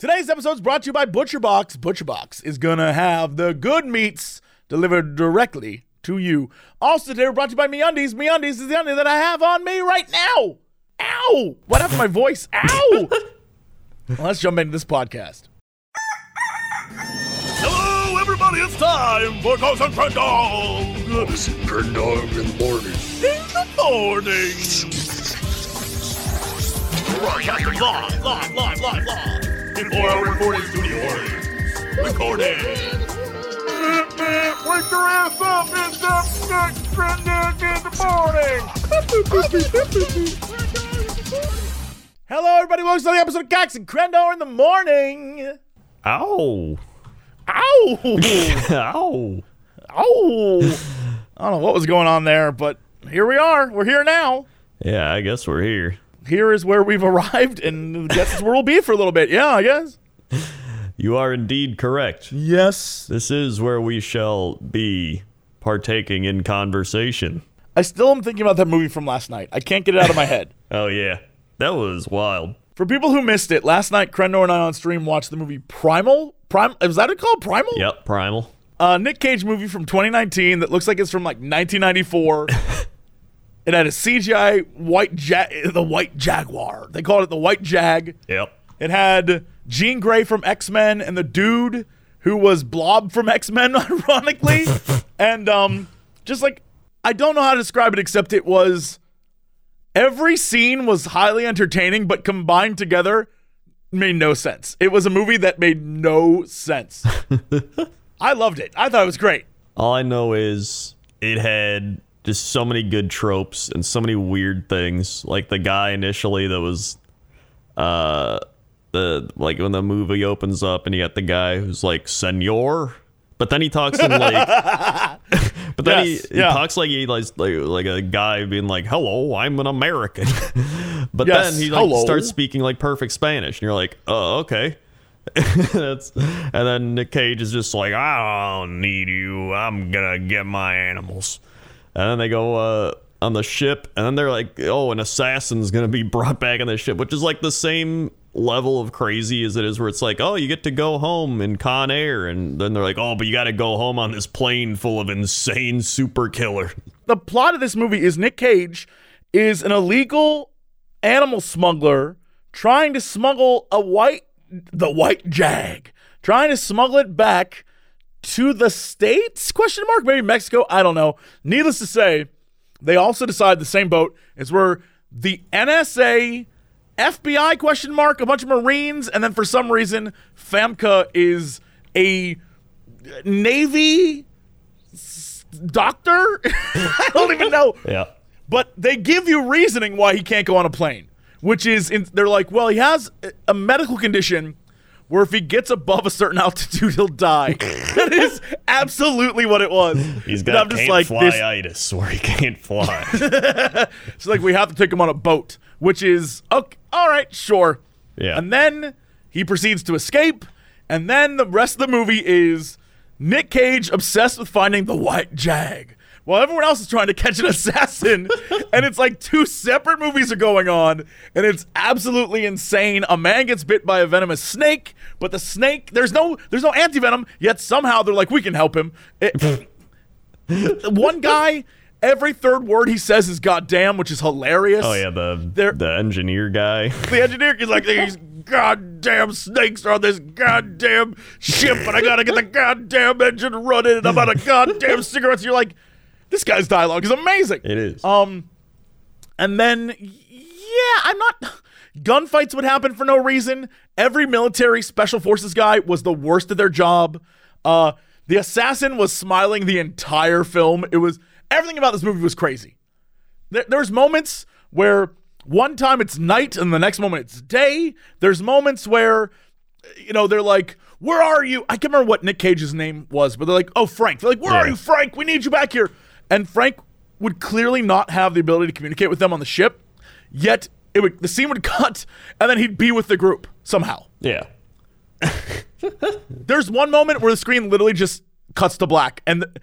Today's episode is brought to you by ButcherBox. ButcherBox is gonna have the good meats delivered directly to you. Also, today we're brought to you by MeUndies. MeUndies is the undie that I have on me right now. Ow! What happened to my voice? Ow! well, let's jump into this podcast. Hello, everybody! It's time for Ghost and Friend Dog Turn dog in the morning. in the morning. Broadcasting live, live, live, live, live. In four-hour recording studio. Recording. Wake your ass up! It's the next Friend Dog in the morning. Hello, everybody. Welcome to the episode of Cox and Crendor in the morning. Ow. Ow! Ow. Ow! I don't know what was going on there, but here we are. We're here now. Yeah, I guess we're here. Here is where we've arrived, and I guess where we'll be for a little bit. Yeah, I guess. You are indeed correct. Yes. This is where we shall be partaking in conversation. I still am thinking about that movie from last night. I can't get it out of my head. Oh, yeah. That was wild. For people who missed it, last night Crendor and I on stream watched the movie Primal. Prime is that it called Primal? Yep, primal. Uh, Nick Cage movie from 2019 that looks like it's from like 1994. it had a CGI white ja- the white jaguar. They called it the white jag. Yep. It had Jean Grey from X Men and the dude who was Blob from X Men, ironically, and um, just like I don't know how to describe it except it was every scene was highly entertaining, but combined together made no sense. It was a movie that made no sense. I loved it. I thought it was great. All I know is it had just so many good tropes and so many weird things. Like the guy initially that was uh the like when the movie opens up and you got the guy who's like senor but then he talks in like but then Yes, he, he yeah. talks like he like, like like a guy being like hello i'm an american but Yes, then he like hello. starts speaking like perfect spanish and you're like oh okay That's, and then Nick Cage is just like, I don't need you. I'm gonna get my animals. And then they go uh, on the ship, and then they're like, oh, an assassin's gonna be brought back on the ship, which is like the same level of crazy as it is where it's like, oh, you get to go home in Con Air, and then they're like, oh, but you got to go home on this plane full of insane super killer. the plot of this movie is Nick Cage is an illegal animal smuggler trying to smuggle a white the white jag trying to smuggle it back to the states? Question mark. Maybe Mexico? I don't know. Needless to say they also decide the same boat is where the NSA FBI question mark a bunch of Marines and then for some reason Famke is a Navy s- doctor? I don't even know. Yeah. but they give you reasoning why he can't go on a plane, which is in, they're like, well, he has a- a medical condition where if he gets above a certain altitude, he'll die. that is absolutely what it was. He's And got I'm just like, fly this, itis where he can't fly. it's like we have to take him on a boat, which is okay, all right, sure. Yeah. And then he proceeds to escape, and then the rest of the movie is Nick Cage obsessed with finding the white jag. While everyone else is trying to catch an assassin, and it's like two separate movies are going on, and it's absolutely insane. A man gets bit by a venomous snake, but the snake there's no there's no antivenom, yet somehow they're like we can help him. It- one guy, every third word he says is "goddamn," which is hilarious. oh yeah, the There- the engineer guy. The engineer is like, these goddamn snakes are on this goddamn ship, and I gotta get the goddamn engine running, and I'm out of goddamn cigarettes. You're like, this guy's dialogue is amazing. It is. Um, and then, yeah, I'm not. Gunfights would happen for no reason. Every military special forces guy was the worst at their job. Uh, the assassin was smiling the entire film. It was everything about this movie was crazy. There, there's moments where one time it's night and the next moment it's day. There's moments where, you know, they're like, "Where are you?" I can't remember what Nick Cage's name was, but they're like, "Oh, Frank." They're like, "Where are you, Frank? We need you back here." And Frank would clearly not have the ability to communicate with them on the ship. Yet it would the scene would cut, and then he'd be with the group somehow. yeah. There's one moment where the screen literally just cuts to black and th-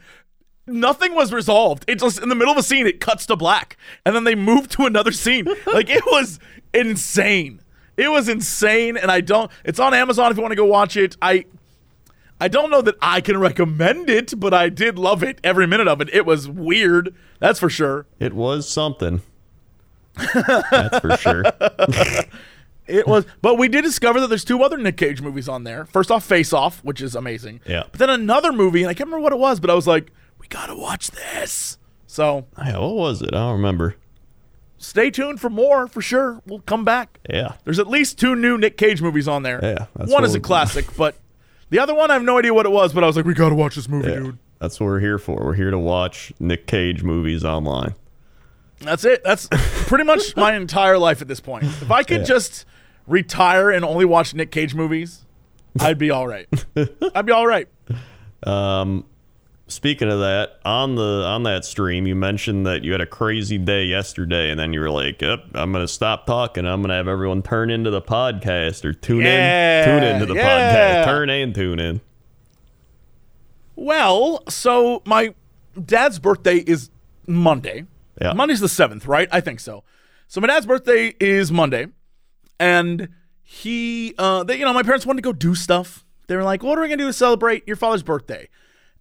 nothing was resolved. It just in the middle of a scene it cuts to black and then they move to another scene. like it was insane. It was insane, and I don't. It's on Amazon if you want to go watch it. I, I don't know that I can recommend it, but I did love it every minute of it. It was weird, that's for sure. It was something. That's for sure. It was, but we did discover that there's two other Nick Cage movies on there. First off, Face Off, which is amazing. Yeah. But then another movie, and I can't remember what it was, but I was like, we gotta watch this. So Yeah, what was it? I don't remember. stay tuned for more for sure. We'll come back. Yeah. There's at least two new Nick Cage movies on there. Yeah, that's one is a classic, but the other one I have no idea what it was. But I was like, we gotta watch this movie, Yeah. dude. That's what we're here for. We're here to watch Nick Cage movies online. That's it. That's pretty much my entire life at this point. If I could Yeah. just retire and only watch Nick Cage movies, I'd be all right. I'd be all right. Um, Speaking of that, on the on that stream, you mentioned that you had a crazy day yesterday, and then you were like, "Yep, I'm gonna stop talking. I'm gonna have everyone turn into the podcast or tune Yeah, in, tune into the yeah. podcast, turn and tune in." Well, so my dad's birthday is Monday. Yeah. Monday's the 7th, right? I think so. So my dad's birthday is Monday. And he, uh, they, you know, my parents wanted to go do stuff. They were like, what are we going to do to celebrate your father's birthday?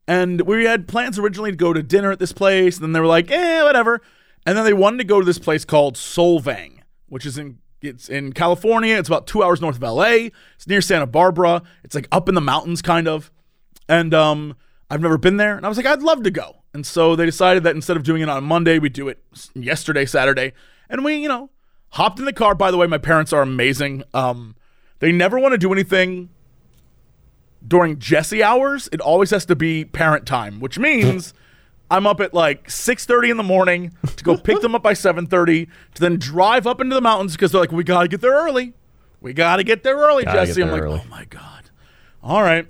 And we had plans originally to go to dinner at this place. And then they were like, eh, whatever. And then they wanted to go to this place called Solvang, which is in it's in California. It's about two hours north of LA. It's near Santa Barbara. It's like up in the mountains, kind of. And um, I've never been there. And I was like, I'd love to go. And so they decided that instead of doing it on Monday, we do it yesterday, Saturday. And we, you know, hopped in the car. By the way, my parents are amazing. Um, they never want to do anything during Jesse hours. It always has to be parent time, which means I'm up at like 6:30 in the morning to go pick them up by 7:30 to then drive up into the mountains because they're like, we gotta get there early. We gotta get there early, Gotta Jesse. get I'm there like, early. oh my god. All right.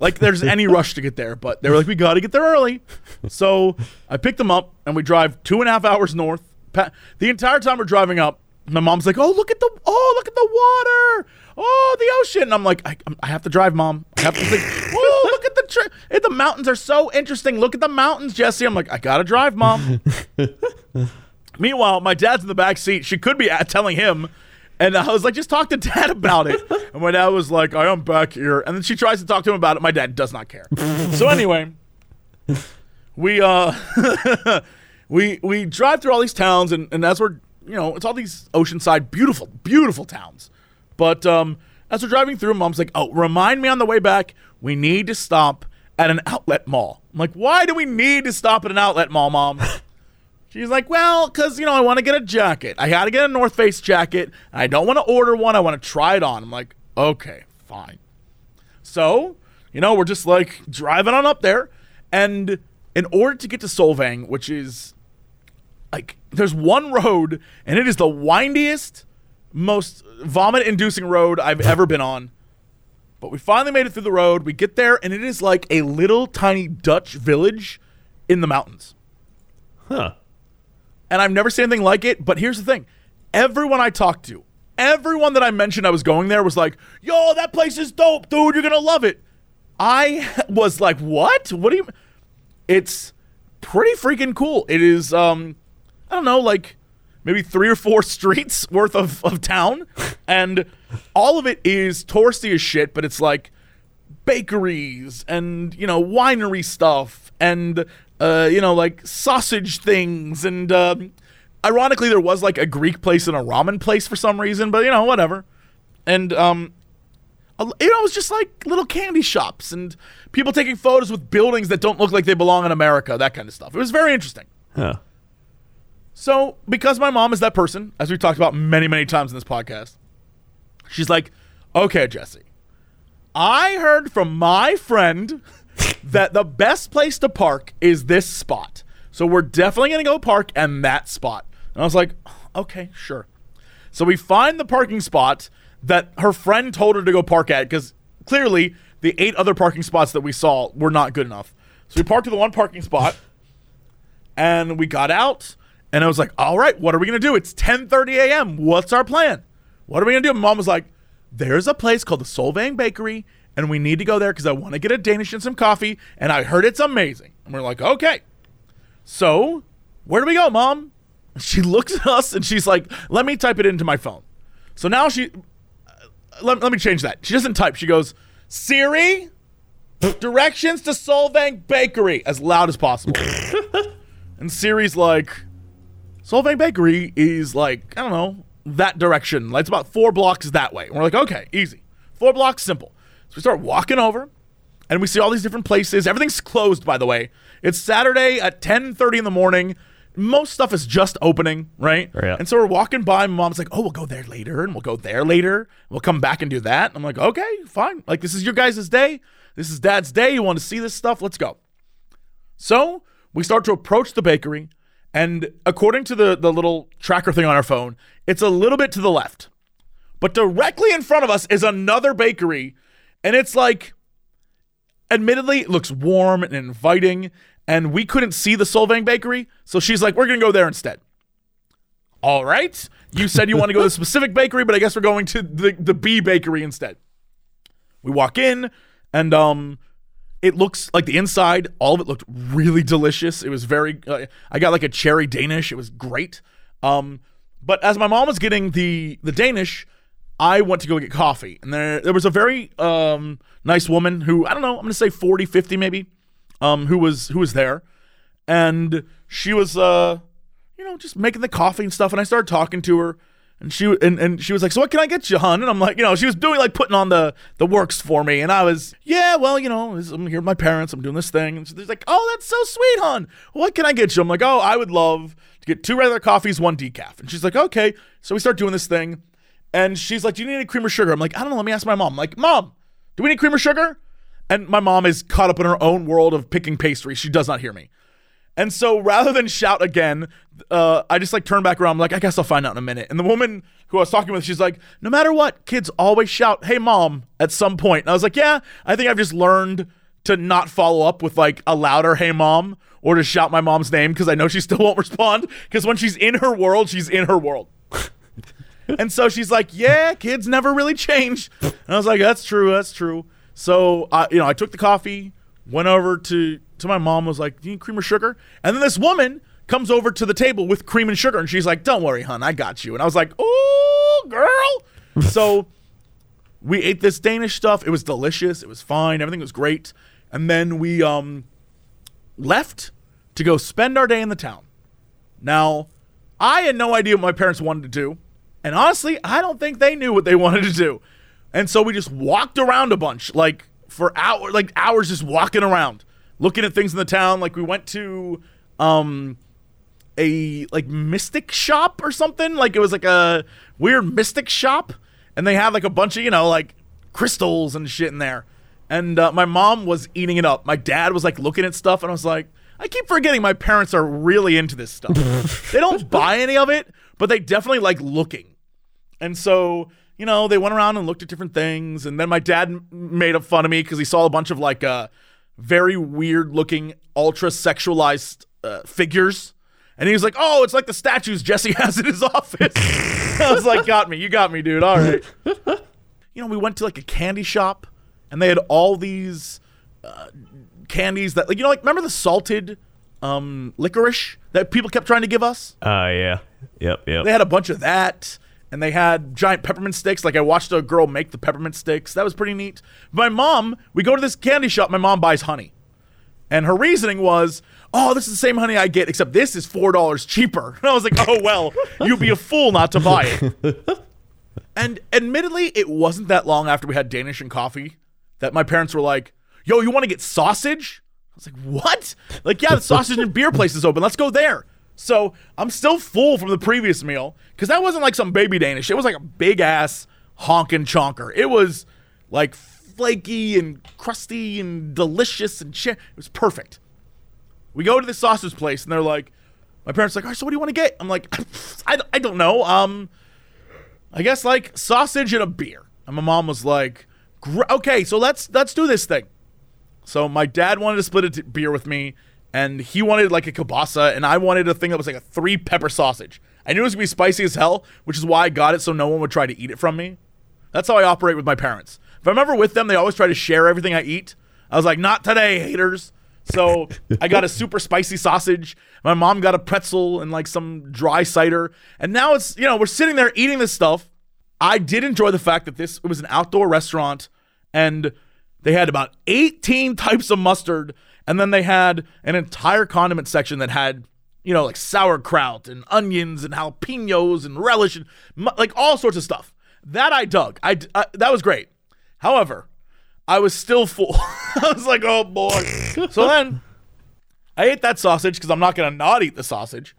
Like there's any rush to get there, but they were like, we got to get there early. So I picked them up and we drive two and a half hours north. Pa- The entire time we're driving up, my mom's like, oh, look at the, oh, look at the water. Oh, the ocean. And I'm like, I, I have to drive, mom. I have to think, oh, look at the, tri- eh, the mountains are so interesting. Look at the mountains, Jesse. I'm like, I got to drive, mom. Meanwhile, my dad's in the back seat. She could be at- telling him. And I was like, just talk to dad about it. And my dad was like, I am back here. And then she tries to talk to him about it. My dad does not care. so anyway, we uh we we drive through all these towns and, and as we're you know, it's all these oceanside beautiful, beautiful towns. But um as we're driving through, mom's like, Oh, remind me on the way back, we need to stop at an outlet mall. I'm like, why do we need to stop at an outlet mall, mom? She's like, well, because, you know, I want to get a jacket. I got to get a North Face jacket. I don't want to order one. I want to try it on. I'm like, okay, fine. So, you know, we're just like driving on up there. And in order to get to Solvang, which is like, there's one road, and it is the windiest, most vomit inducing road I've ever been on. But we finally made it through the road. We get there, and it is like a little tiny Dutch village in the mountains Huh. and I've never seen anything like it. But here's the thing: everyone I talked to, everyone that I mentioned I was going there was like, "Yo, that place is dope, dude. You're gonna love it." I was like, "What? What do you?" It's pretty freaking cool. It is, um, I don't know, like maybe three or four streets worth of, of town, and all of it is touristy as shit. But it's like bakeries and you know winery stuff and uh, you know like sausage things and um, ironically there was like a Greek place and a ramen place for some reason, but you know whatever. And um, you know it was just like little candy shops and people taking photos with buildings that don't look like they belong in America, that kind of stuff. It was very interesting. Huh. So, because my mom is that person, as we've talked about many, many times in this podcast, she's like, okay, Jesse, I heard from my friend that the best place to park is this spot. So, we're definitely going to go park in that spot. And I was like, okay, sure. So, we find the parking spot that her friend told her to go park at because clearly the eight other parking spots that we saw were not good enough. So, we parked at the one parking spot and we got out and I was like, all right, what are we gonna do? It's 10:30 a.m. What's our plan? What are we gonna do? Mom was like, there's a place called the Solvang Bakery, and we need to go there because I want to get a Danish and some coffee, and I heard it's amazing. And we're like, okay. So, where do we go, mom? She looks at us and she's like, let me type it into my phone. So now she uh, let, let me change that. She doesn't type. She goes, Siri, directions to Solvang Bakery as loud as possible. and Siri's like, Solvang Bakery is like, I don't know, that direction. Like, it's about four blocks that way. And we're like, okay, easy. Four blocks, simple. So we start walking over and we see all these different places. Everything's closed, by the way. It's Saturday at 10:30 in the morning. Most stuff is just opening, right? Yeah. And so we're walking by. My mom's like, "Oh, we'll go there later, and we'll go there later. We'll come back and do that." I'm like, "Okay, fine. Like this is your guys' day. This is Dad's day. You want to see this stuff? Let's go." So we start to approach the bakery, and according to the the little tracker thing on our phone, it's a little bit to the left. But directly in front of us is another bakery, and it's like admittedly it looks warm and inviting. And we couldn't see the solvang bakery. So she's like we're gonna go there instead. All right. You said you want to go to the specific bakery but i guess we're going to the, the b bakery instead. We walk in and um it looks like the inside all of it looked really delicious. It was very uh, i got like a cherry danish. It was great. Um but as my mom was getting the the danish I went to go get coffee, and there there was a very um, nice woman who I don't know, I'm gonna say 40, 50 maybe, um, who was who was there, and she was uh, you know, just making the coffee and stuff, and I started talking to her, and she and, and she was like, so what can I get you, hon?" And I'm like, you know, she was doing like putting on the the works for me, and I was, yeah, well, you know, I'm here with my parents, I'm doing this thing, and she's like, oh, that's so sweet, hon. What can I get you? I'm like, oh, I would love to get two regular coffees, one decaf, and she's like, okay. So we start doing this thing. And she's like, Do you need any cream or sugar? I'm like, I don't know. Let me ask my mom. I'm like, Mom, do we need cream or sugar? And my mom is caught up in her own world of picking pastry. She does not hear me. And so rather than shout again, uh, I just like turn back around. I'm like, I guess I'll find out in a minute. And the woman who I was talking with, she's like, no matter what, kids always shout, hey, mom, at some point. And I was like, yeah, I think I've just learned to not follow up with like a louder, hey, mom, or to shout my mom's name because I know she still won't respond. Because when she's in her world, she's in her world. and so she's like, "Yeah, kids never really change." And I was like, "That's true. That's true." So I, you know, I took the coffee, went over to to my mom, was like, "Do you need cream or sugar?" And then this woman comes over to the table with cream and sugar, and she's like, "Don't worry, hon, I got you." And I was like, "Oh, girl." so we ate this Danish stuff. It was delicious. It was fine. Everything was great. And then we um left to go spend our day in the town. Now, I had no idea what my parents wanted to do. And honestly, I don't think they knew what they wanted to do. And so we just walked around a bunch, like for hours, like hours just walking around, looking at things in the town. Like we went to um a like mystic shop or something. Like it was like a weird mystic shop, and they had like a bunch of you know like crystals and shit in there. And uh, my mom was eating it up. My dad was like looking at stuff, and I was like, I keep forgetting my parents are really into this stuff. they don't buy any of it, but they definitely like looking. And so, you know, they went around and looked at different things. And then my dad made fun of me because he saw a bunch of like uh, very weird looking, ultra sexualized uh, figures. And he was like, oh, it's like the statues Jesse has in his office. I was like, got me. You got me, dude. All right. you know, we went to like a candy shop and they had all these uh, candies that, like, you know, like, remember the salted um, licorice that people kept trying to give us? Uh, yeah. Yep, yep. They had a bunch of that, and they had giant peppermint sticks. Like I watched a girl make the peppermint sticks. That was pretty neat. My mom, we go to this candy shop. My mom buys honey, and her reasoning was, "Oh, this is the same honey I get, except this is four dollars cheaper." And I was like, "Oh well, you'd be a fool not to buy it." and admittedly, it wasn't that long after we had Danish and coffee that my parents were like, "Yo, you want to get sausage?" I was like, "What?" Like, yeah, the sausage and beer place is open. Let's go there. So I'm still full from the previous meal because that wasn't like some baby Danish. It was like a big ass honkin' chonker. It was like flaky and crusty and delicious and shit. It was perfect. We go to the sausage place and they're like, my parents are like, all right, so what do you want to get? I'm like, I, I don't know. Um, I guess like sausage and a beer. And my mom was like, okay, so let's let's do this thing. So my dad wanted to split a t- beer with me and he wanted like a kielbasa, and I wanted a thing that was like a three pepper sausage. I knew it was gonna be spicy as hell, which is why I got it so no one would try to eat it from me. That's how I operate with my parents. If I'm ever with them, they always try to share everything I eat. I was like, not today, haters. So I got a super spicy sausage. My mom got a pretzel and like some dry cider. And now it's, you know, we're sitting there eating this stuff. I did enjoy the fact that this it was an outdoor restaurant and they had about 18 types of mustard and then they had an entire condiment section that had you know like sauerkraut and onions and jalapenos and relish and like all sorts of stuff. That I dug. I uh, that was great. However, I was still full. I was like, "Oh boy." so then I ate that sausage cuz I'm not to not eat the sausage.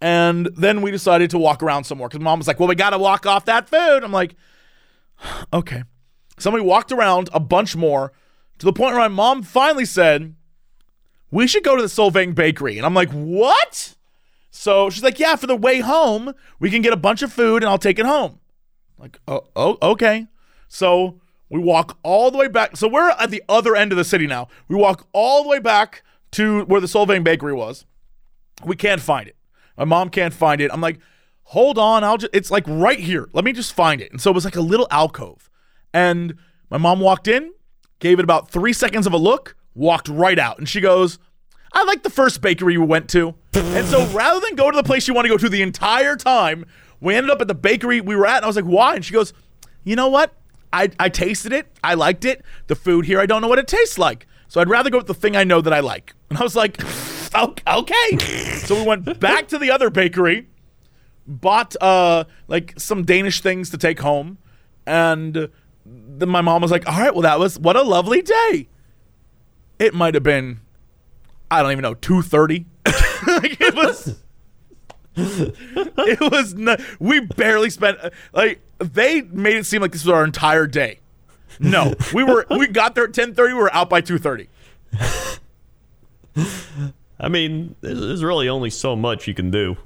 And then we decided to walk around some more because mom was like, well, we got to walk off that food. I'm like, okay. Somebody walked around a bunch more to the point where my mom finally said, we should go to the Solvang Bakery. And I'm like, what? So she's like, yeah, for the way home, we can get a bunch of food and I'll take it home. Like, oh, oh okay. So we walk all the way back. So we're at the other end of the city now. We walk all the way back to where the Solvang Bakery was. We can't find it. My mom can't find it. I'm like, hold on, I'll just it's like right here. Let me just find it. And so it was like a little alcove. And my mom walked in, gave it about three seconds of a look, walked right out. And she goes, I like the first bakery we went to. and so rather than go to the place you want to go to the entire time, we ended up at the bakery we were at. And I was like, why? And she goes, you know what? I, I tasted it. I liked it. The food here, I don't know what it tastes like. So I'd rather go with the thing I know that I like. And I was like, okay. So we went back to the other bakery, bought uh like some Danish things to take home, and then my mom was like, all right, well that was what a lovely day. It might have been, I don't even know, two thirty. like it was. it was not, we barely spent uh, like they made it seem like this was our entire day no we were we got there at 10.30 we were out by 2.30 I mean, there's really only so much you can do.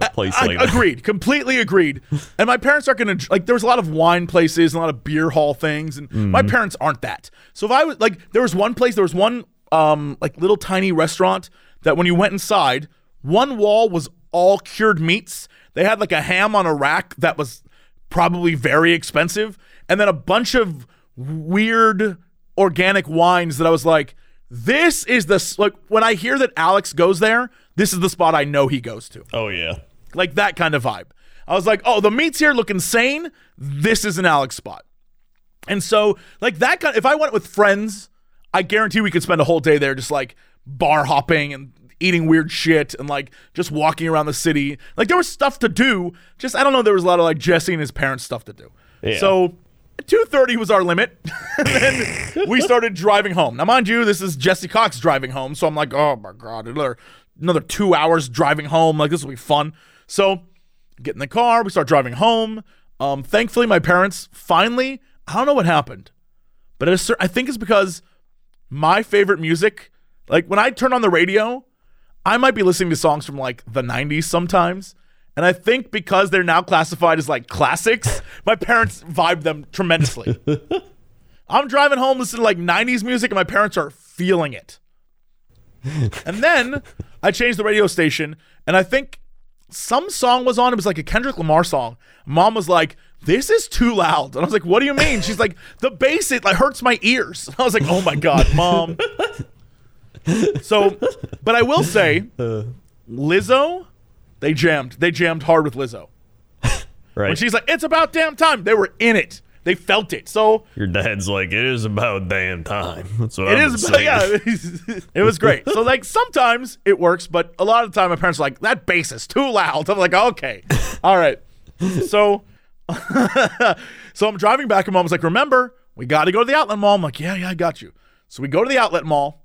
A place I, like that. agreed completely agreed and my parents aren't gonna like there was a lot of wine places and a lot of beer hall things and my Mm-hmm. parents aren't that so if i was like there was one place there was one um like little tiny restaurant that when you went inside one wall was all cured meats they had like a ham on a rack that was probably very expensive and then a bunch of weird organic wines that i was like this is the like when i hear that alex goes there this is the spot i know he goes to Oh yeah. like that kind of vibe. I was like, oh, the meats here look insane. This is an Alex spot. And so, like that kind if I went with friends, I guarantee we could spend a whole day there just like bar hopping and eating weird shit and like just walking around the city. Like there was stuff to do. Just I don't know, there was a lot of like Jesse and his parents stuff to do. Yeah. So 2:30 was our limit. and then we started driving home. Now mind you, this is Jesse Cox driving home, so I'm like, "Oh my god, another 2 hours driving home. Like this will be fun." So, get in the car, we start driving home. Um thankfully my parents finally, I don't know what happened. But at a cer- I think it's because my favorite music, like when I turn on the radio, I might be listening to songs from like the 90s sometimes. And I think because they're now classified as like classics, my parents vibe them tremendously. I'm driving home listening to like 90s music and my parents are feeling it. And then I changed the radio station and I think some song was on. It was like a Kendrick Lamar song. Mom was like, "This is too loud," and I was like, "What do you mean?" She's like, "The bass it like hurts my ears." I was like, "Oh my god, mom." so, but I will say, Lizzo, they jammed. They jammed hard with Lizzo. Right. When she's like, "It's about damn time," they were in it. They felt it. So Your dad's like, it is about damn time. That's what it is, been yeah. it was great. So like sometimes it works, but a lot of the time my parents are like, "That bass is too loud." I'm like, "Okay, all right." So, so I'm driving back, and mom was like, "Remember, we got to go to the outlet mall." I'm like, "Yeah, yeah, I got you." So we go to the outlet mall,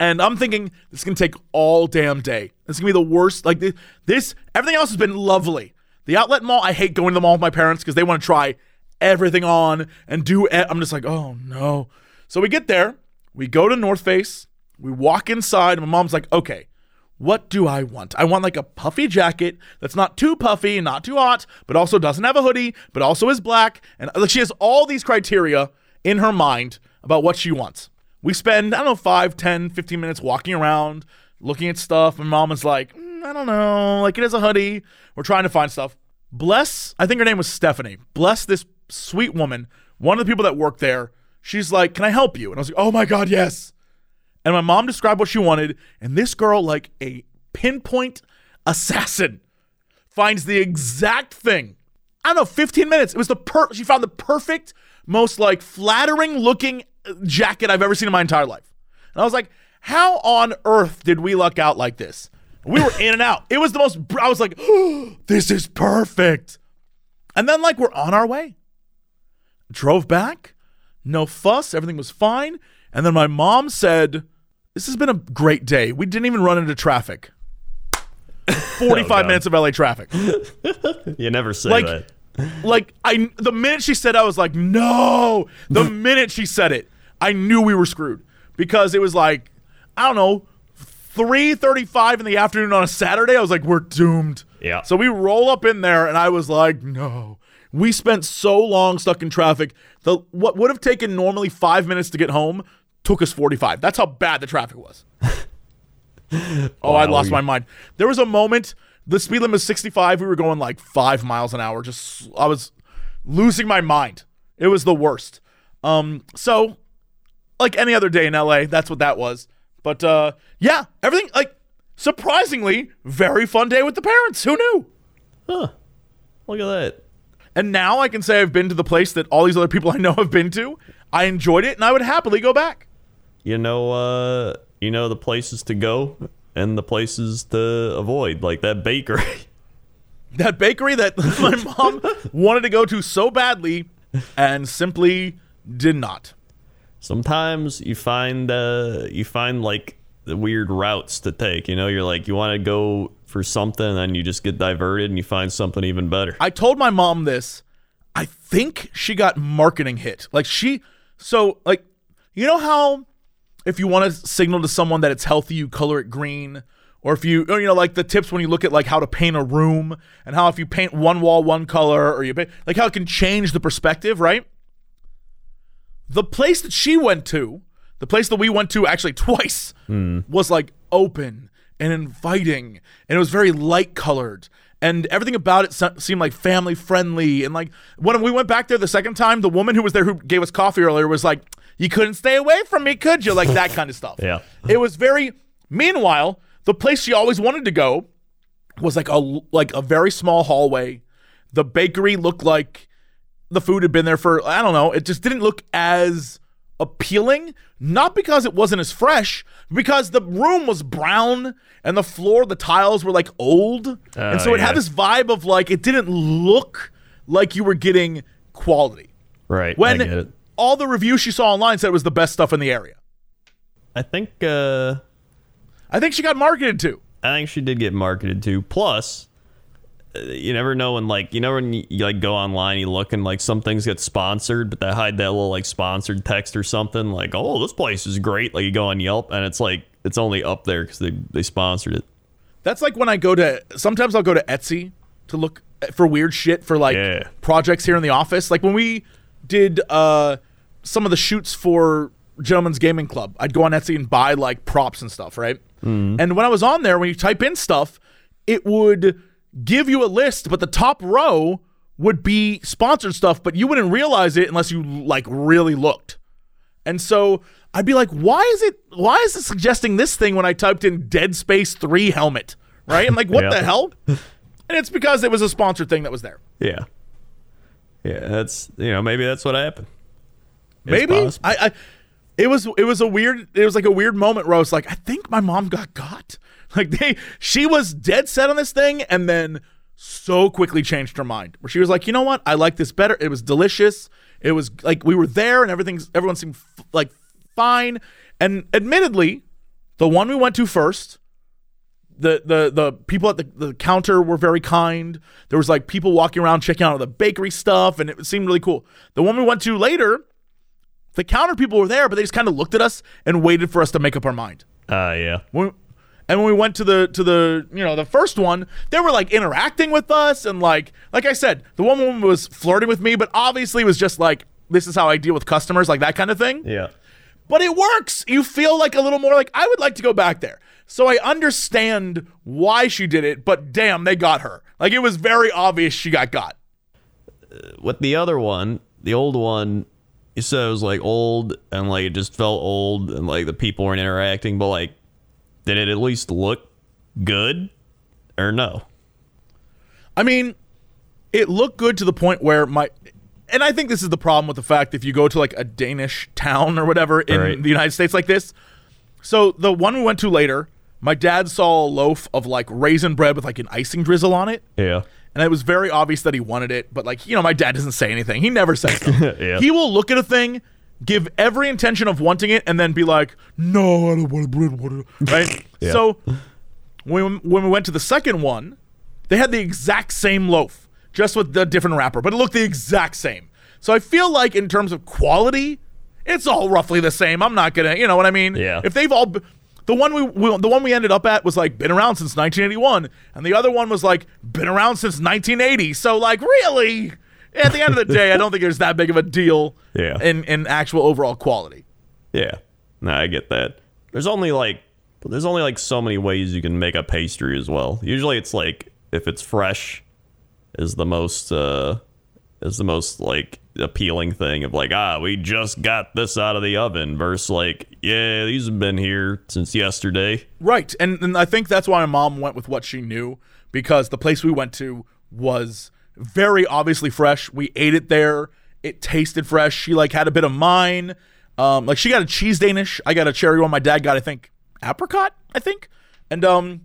and I'm thinking this is gonna take all damn day. This is gonna be the worst. Like this, this everything else has been lovely. The outlet mall, I hate going to the mall with my parents because they want to try everything on and do. I'm just like, oh no. So we get there, we go to North Face, we walk inside, and my mom's like, okay, what do I want? I want like a puffy jacket that's not too puffy not too hot, but also doesn't have a hoodie, but also is black. And like she has all these criteria in her mind about what she wants. We spend, I don't know, 5, 10, 15 minutes walking around, looking at stuff. And mom is like, "Mm, I don't know. Like it is a hoodie. We're trying to find stuff. Bless, I think her name was Stephanie. Bless this sweet woman, one of the people that work there. She's like, Can I help you? And I was like, Oh my God, yes. And my mom described what she wanted, and this girl, like a pinpoint assassin, finds the exact thing. I don't know, 15 minutes. It was the per she found the perfect, most like flattering looking jacket I've ever seen in my entire life. And I was like, how on earth did we luck out like this? We were in and out. It was the most I was like, this is perfect. And then like we're on our way. Drove back, no fuss, everything was fine. And then my mom said, This has been a great day. We didn't even run into traffic. 45 God. minutes of LA traffic. You never say Like, that. like I the minute she said I was like, no. The minute she said it, I knew we were screwed. Because it was like, I don't know, 3:35 in the afternoon on a Saturday. I was like, we're doomed. Yeah. So we roll up in there and I was like, no. We spent so long stuck in traffic. The what would have taken normally five minutes to get home took us 45. That's how bad the traffic was. oh, I lost my mind. There was a moment, the speed limit was 65. We were going like five miles an hour. Just I was losing my mind. It was the worst. Um, so like any other day in LA, that's what that was. But uh yeah, everything like surprisingly, very fun day with the parents. Who knew? Huh. Look at that. And now I can say I've been to the place that all these other people I know have been to. I enjoyed it and I would happily go back. You know, uh, you know the places to go and the places to avoid, like that bakery. That bakery that my mom wanted to go to so badly and simply did not. Sometimes you find uh, you find like the weird routes to take. You know, you're like you want to go for something, and you just get diverted and you find something even better. I told my mom this. I think she got marketing hit. Like she so like you know how if you want to signal to someone that it's healthy, you color it green. Or if you, or, you know, like the tips when you look at like how to paint a room and how if you paint one wall one color or you paint, like how it can change the perspective, right? The place that she went to, the place that we went to actually twice, hmm. was like open and inviting, and it was very light colored, and everything about it se- seemed like family friendly. And like when we went back there the second time, the woman who was there who gave us coffee earlier was like, "You couldn't stay away from me, could you?" Like that kind of stuff. Yeah. It was very. Meanwhile, the place she always wanted to go was like a like a very small hallway. The bakery looked like the food had been there for I don't know. It just didn't look as appealing. Not because it wasn't as fresh, because the room was brown and the floor, the tiles were like old, and so it yeah. had this vibe of like it didn't look like you were getting quality. Right. When I get it. all the reviews she saw online said it was the best stuff in the area. I think uh, I think she got marketed to. I think she did get marketed to. Plus, you never know when like you know when you, like go online, you look and like some things get sponsored, but they hide that little like sponsored text or something like, "Oh, this place is great." Like you go on Yelp and it's like it's only up there because they they sponsored it. That's like when I go to sometimes I'll go to Etsy to look for weird shit for like Yeah. projects here in the office. Like when we did uh some of the shoots for Gentlemen's Gaming Club, I'd go on Etsy and buy like props and stuff, right? And when I was on there, when you type in stuff, it would give you a list, but the top row would be sponsored stuff, but you wouldn't realize it unless you like really looked. And so I'd be like, why is it why is it suggesting this thing when I typed in Dead Space 3 helmet? Right? I'm like, what Yeah. the hell? And it's because it was a sponsored thing that was there. Yeah. Yeah, that's you know maybe that's what happened. It's Maybe. I, I it was it was a weird it was like a weird moment where I was like, I think my mom got got. Like they she was dead set on this thing and then so quickly changed her mind. Where she was like, you know what? I like this better. It was delicious. It was like we were there and everything's everyone seemed f- like fine. And admittedly, the one we went to first, the the the people at the, the counter were very kind. There was like people walking around checking out all the bakery stuff, and it seemed really cool. The one we went to later, the counter people were there, but they just kind of looked at us and waited for us to make up our mind. Uh yeah. When, and when we went to the to the you know the first one, they were like interacting with us and like like I said, the one woman was flirting with me, but obviously was just like this is how I deal with customers, like that kind of thing Yeah. but it works. You feel like a little more like I would like to go back there. So I understand why she did it, but damn, they got her. Like it was very obvious she got got. Uh, with the other one, the old one, you said it was like old and like it just felt old and like the people weren't interacting, but like did it at least look good or no? I mean, it looked good to the point where my and I think this is the problem with the fact if you go to like a Danish town or whatever in Right. the United States like this. So the one we went to later, my dad saw a loaf of like raisin bread with like an icing drizzle on it. Yeah. And it was very obvious that he wanted it, but like, you know, my dad doesn't say anything. He never says. Yeah. He will look at a thing, give every intention of wanting it, and then be like, no, I don't want bread. want it," Right? Yeah. So when, when we went to the second one, they had the exact same loaf, just with the different wrapper, but it looked the exact same. So I feel like in terms of quality, it's all roughly the same. I'm not gonna, you know what I mean? Yeah. If they've all, the one we, we the one we ended up at was like been around since 1981, and the other one was like been around since 1980. So like really, at the end of the day, I don't think there's that big of a deal. Yeah. In in actual overall quality. Yeah. No, I get that. There's only like there's only like so many ways you can make a pastry as well. Usually it's like if it's fresh is the most uh is the most like appealing thing of like ah we just got this out of the oven versus like yeah these have been here since yesterday Right. And, and I think that's why my mom went with what she knew because the place we went to was very obviously fresh. We ate it there. It tasted fresh. She like had a bit of mine. Um, like she got a cheese Danish. I got a cherry one. My dad got, I think, apricot, I think. And um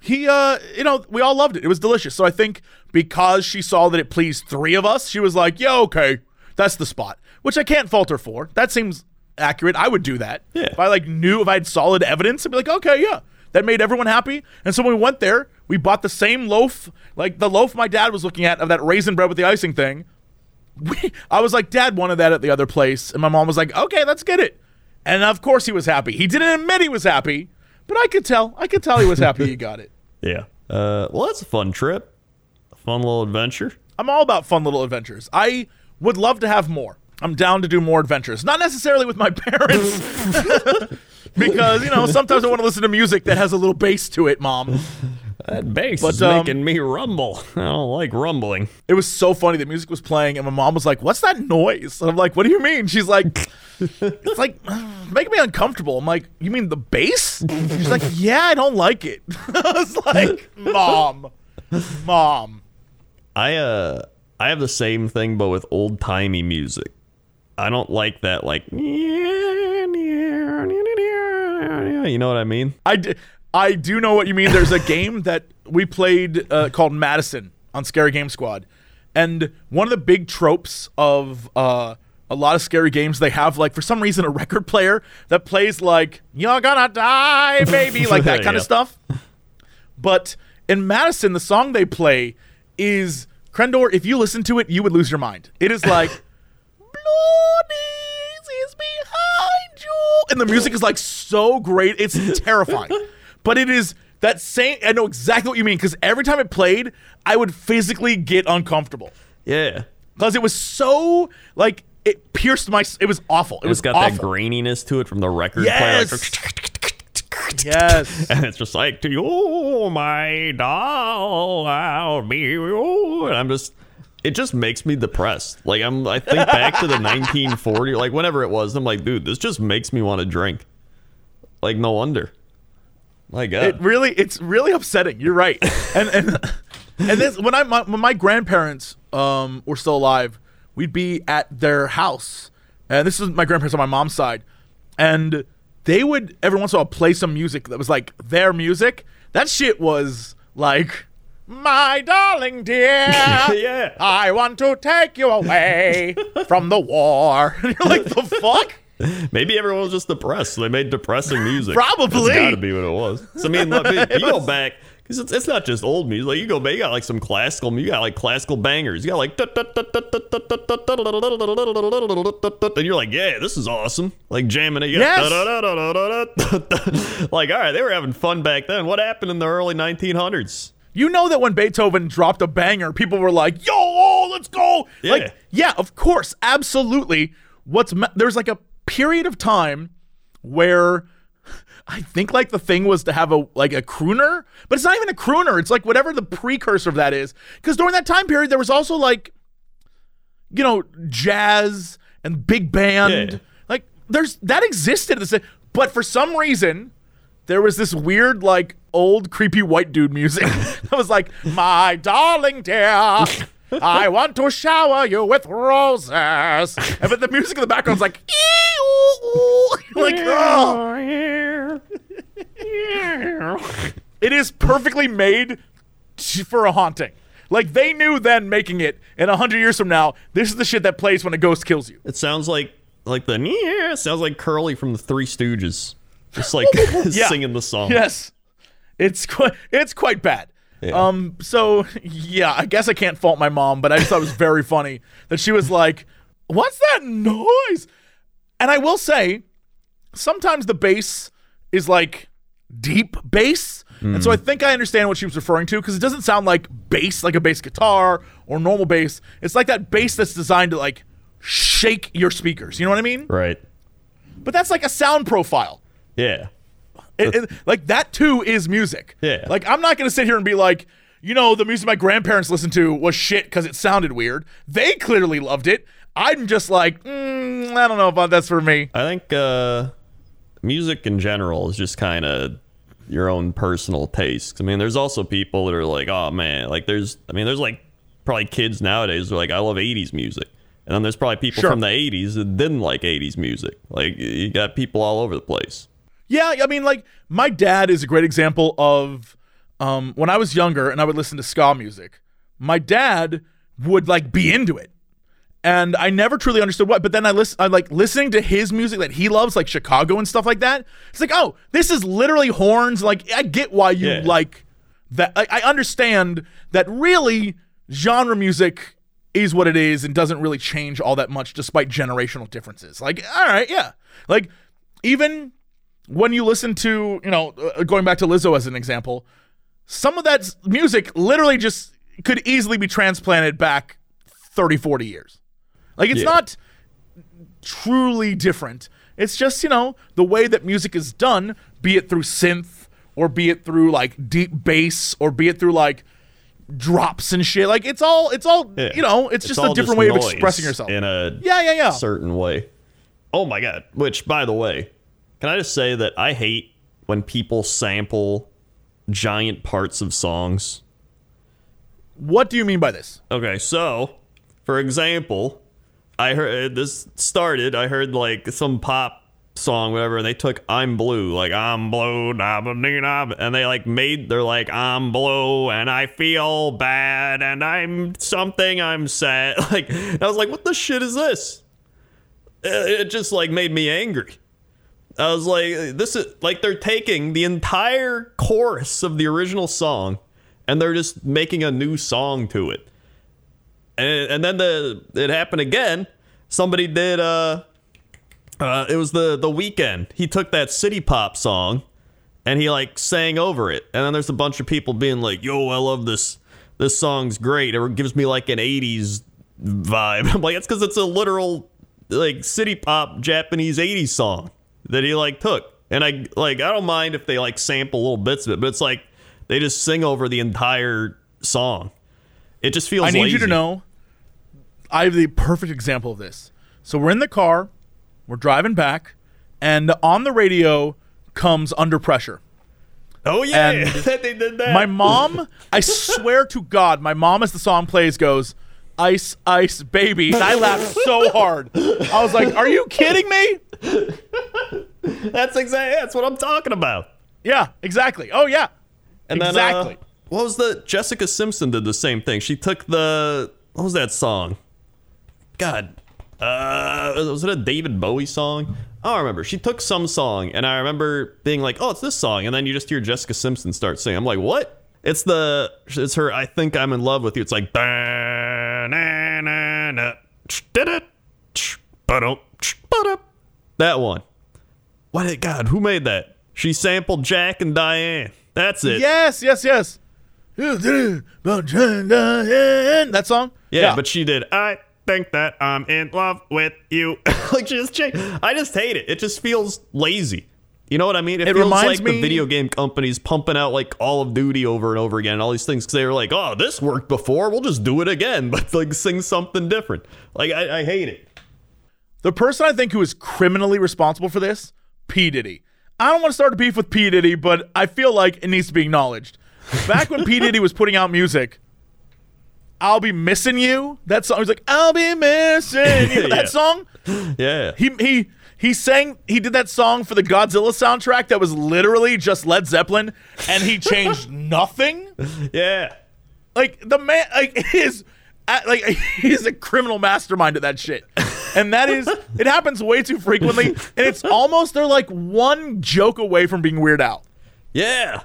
he uh you know, we all loved it. It was delicious. So I think because she saw that it pleased three of us, she was like, Yeah, okay. That's the spot. Which I can't fault her for. That seems accurate. I would do that. Yeah. If I like knew if I had solid evidence, I'd be like, okay, yeah. That made everyone happy. And so when we went there, we bought the same loaf, like the loaf my dad was looking at of that raisin bread with the icing thing. We, I was like, Dad wanted that at the other place. And my mom was like, okay, let's get it. And of course he was happy. He didn't admit he was happy, but I could tell. I could tell he was happy he got it. yeah uh well that's a fun trip a fun little adventure I'm all about fun little adventures. I would love to have more. I'm down to do more adventures. Not necessarily with my parents. because, you know, sometimes I want to listen to music that has a little bass to it, mom. That bass But, is um, making me rumble I don't like rumbling It was so funny. The music was playing, and my mom was like, "What's that noise?" And I'm like, "What do you mean?" She's like, "It's like making me uncomfortable." I'm like, "You mean the bass?" She's like, "Yeah, I don't like it." I was like, "Mom, mom." I uh I have the same thing but with old timey music. I don't like that like you know what I mean? I, d- I do know what you mean. There's a game that we played uh, called Madison on Scary Game Squad, and one of the big tropes of uh, a lot of scary games, they have like for some reason a record player that plays like "You're gonna die, baby," like that kind of stuff. But in Madison, the song they play is Crendor. If you listen to it, you would lose your mind. It is like. Bloodies is behind you. And the music is like so great. It's terrifying. But it is that same. I know exactly what you mean because every time it played, I would physically get uncomfortable Yeah. because it was so like it pierced my. It was awful. It was got awful. that graininess to it from the record Yes. player. yes. and it's just like oh, my doll, I'll be you. And I'm just, it just makes me depressed. Like I'm, I think back to the 1940, like whenever it was. I'm like, dude, this just makes me want to drink. Like no wonder. My God. It really, it's really upsetting. You're right. And and and this when I my, when my grandparents um were still alive, we'd be at their house, and this is my grandparents on my mom's side, and they would every once in a while play some music that was like their music. That shit was like. My darling dear, Yeah. I want to take you away from the war. And you're like, the fuck? Maybe everyone was just depressed. So they made depressing music. Probably. Got to be what it was. So I mean, you go back because it's, it's not just old music. Like you go back, you got like some classical. You got like classical bangers. You got like and you're like, yeah, this is awesome. Like jamming it. You got like, all right, they were having fun back then. What happened in the early 1900s? You know that when Beethoven dropped a banger, people were like, "Yo, oh, let's go!" Yeah. Like, yeah, of course, absolutely. What's ma- there's like a period of time where I think like the thing was to have a like a crooner, but it's not even a crooner. It's like whatever the precursor of that is. Because during that time period, there was also like, you know, jazz and big band. Yeah. Like, there's that existed. But for some reason, there was this weird, like, old creepy white dude music that was like, "My darling dear, I want to shower you with roses. And but the music in the background's like, "Ee, ooh, ooh." like, oh. It is perfectly made t- for a haunting. Like they knew then making it, and a hundred years from now, this is the shit that plays when a ghost kills you. It sounds like like the yeah. Sounds like Curly from the Three Stooges, just like Yeah. singing the song. Yes, it's quite it's quite bad. Yeah. Um. So yeah, I guess I can't fault my mom, but I just thought it was very funny that she was like, "What's that noise?" And I will say, sometimes the bass is like deep bass. And so I think I understand what she was referring to because it doesn't sound like bass, like a bass guitar or normal bass. It's like that bass that's designed to like shake your speakers. You know what I mean? Right. But that's like a sound profile. Yeah. It, it- like that too is music. Yeah. Like I'm not gonna sit here and be like, you know, the music my grandparents listened to was shit because it sounded weird. They clearly loved it. I'm just like, mm, I don't know about that's for me. I think uh, music in general is just kind of your own personal taste. I mean, there's also people that are like, oh man, like there's, I mean, there's like probably kids nowadays who are like, I love 80s music. And then there's probably people Sure. from the 80s that didn't like 80s music. Like, you got people all over the place. Yeah, I mean, like my dad is a great example of um, when I was younger and I would listen to ska music. My dad would like be into it, and I never truly understood what. But then I listen, I like listening to his music that he loves, like Chicago and stuff like that. It's like, oh, this is literally horns. Like I get why you Yeah. like that. I, I understand that really genre music is what it is and doesn't really change all that much despite generational differences. Like, all right, yeah, like even when you listen to, you know, uh, going back to Lizzo as an example, some of that music literally just could easily be transplanted back 30, 40 years. Like, it's Yeah. not truly different. It's just, you know, the way that music is done, be it through synth or be it through like deep bass or be it through like drops and shit. Like, it's all, it's all, Yeah. you know, it's, just a different way of expressing yourself. in a yeah, yeah, yeah. certain way. Oh my god! Which, by the way, can I just say that I hate when people sample giant parts of songs. What do you mean by this? Okay, so for example, I heard uh, this started. I heard like some pop song, whatever, and they took "I'm Blue," like "I'm blue," nah, bah, dee, nah, bah, and they like made they're like "I'm blue," and I feel bad, and I'm something, I'm sad. Like I was like, what the shit is this? It it just like made me angry. I was like, this is like they're taking the entire chorus of the original song and they're just making a new song to it. And and then the it happened again. Somebody did uh uh it was the the Weeknd. He took that city pop song and he like sang over it. And then there's a bunch of people being like, "Yo, I love this. This song's great. It gives me like an 80s vibe." I'm like, "It's cuz it's a literal like city pop Japanese 80s song that he like took." And I like I don't mind if they like sample little bits of it, but it's like they just sing over the entire song. It just feels I need you to know I have the perfect example of this. So we're in the car, we're driving back, and on the radio comes Under Pressure. Oh yeah, And they did that. My mom, I swear to God, my mom, as the song plays, goes, Ice, Ice, Baby. And I laughed so hard. I was like, Are you kidding me? that's exactly that's what I'm talking about. Yeah, exactly. Oh, yeah. And then, exactly. uh, what was the Jessica Simpson did the same thing. She took the what was that song? God, uh, was it a David Bowie song? I don't remember. She took some song, and I remember being like, "Oh, it's this song," and then you just hear Jessica Simpson start singing. I'm like, "What?" It's the it's her. I think I'm in love with you. It's like that one. What? did- God, who made that? She sampled Jack and Diane. That's it. yes, yes, yes. That song? Yeah, but she did. I think that I'm in love with you. like she just changed. I just hate it. It just feels lazy. You know what I mean? It, It feels reminds like me- the video game companies pumping out like Call of Duty over and over again and all these things because they were like, "Oh, this worked before. We'll just do it again," but like sing something different. Like I, I hate it. The person I think who is criminally responsible for this, P. Diddy. I don't want to start a beef with P. Diddy, but I feel like it needs to be acknowledged. Back when P. Diddy was putting out music, I'll be missing you. That song. He's like, I'll be missing you. Yeah. That song. Yeah. He he he sang. He did that song for the Godzilla soundtrack. That was literally just Led Zeppelin, and he changed nothing. yeah. Like the man, like his, like he's a criminal mastermind at that shit. And that is, it happens way too frequently, and it's almost they're like one joke away from being Weird Al. Yeah.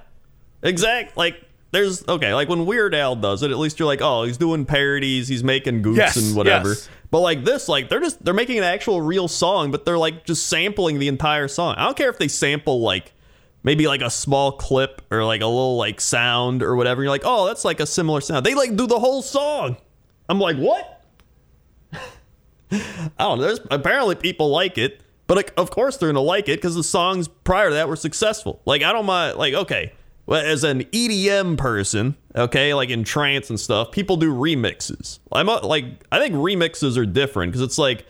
Exact. Like, there's okay. Like when Weird Al does it, at least you're like, oh, he's doing parodies, he's making goofs Yes, and whatever. yes. But like this, like they're just they're making an actual real song, but they're like just sampling the entire song. I don't care if they sample like maybe like a small clip or like a little like sound or whatever. You're like, oh, that's like a similar sound. They like do the whole song. I'm like, what? I don't know. There's apparently people like it, but like, of course they're gonna like it because the songs prior to that were successful. Like I don't mind. Like okay, well, as an EDM person, okay, like in trance and stuff, people do remixes. I'm a, like I think remixes are different because it's like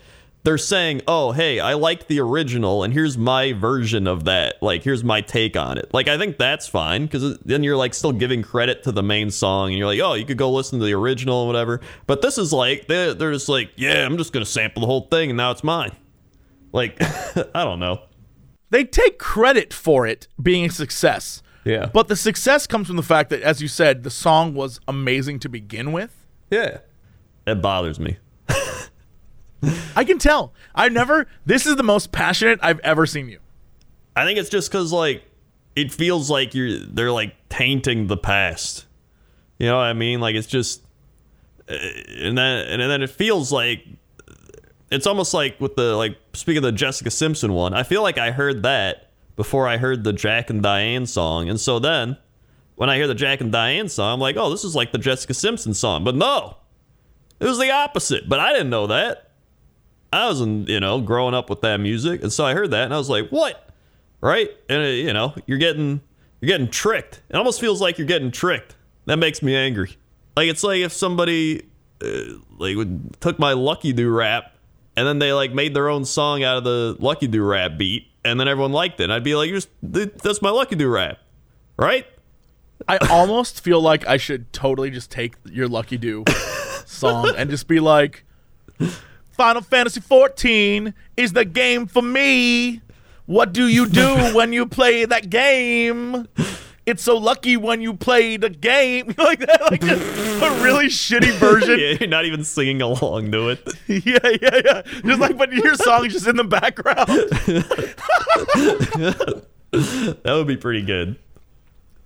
they're saying, oh hey, I like the original and here's my version of that. Like here's my take on it. Like I think that's fine because then you're like still giving credit to the main song and you're like, oh, you could go listen to the original and whatever. But this is like they're, they're just like, yeah, I'm just gonna sample the whole thing and now it's mine. Like I don't know. They take credit for it being a success. Yeah. But the success comes from the fact that, as you said, the song was amazing to begin with. Yeah. It bothers me. I can tell. I've never. This is the most passionate I've ever seen you. I think it's just because like it feels like you're they're like tainting the past. You know what I mean? Like it's just, uh, and then and then it feels like it's almost like with the like speaking of the Jessica Simpson one. I feel like I heard that before I heard the Jack and Diane song, and so then when I hear the Jack and Diane song, I'm like, oh, this is like the Jessica Simpson song. But no, it was the opposite. But I didn't know that. I wasn't, you know, growing up with that music, and so I heard that, and I was like, "What?" Right? And uh, you know, you're getting you're getting tricked. It almost feels like you're getting tricked. That makes me angry. Like it's like if somebody uh, like would, took my Lucky Do rap, and then they like made their own song out of the Lucky Do rap beat, and then everyone liked it. And I'd be like, "You're just, "That's my Lucky Do rap," right? I almost feel like I should totally just take your Lucky Do song and just be like, Final Fantasy 14 is the game for me. What do you do when you play that game? It's so lucky when you play the game. like that, like just a really shitty version. yeah, you're not even singing along to it. yeah, yeah, yeah. Just like, but your song's just in the background. That would be pretty good.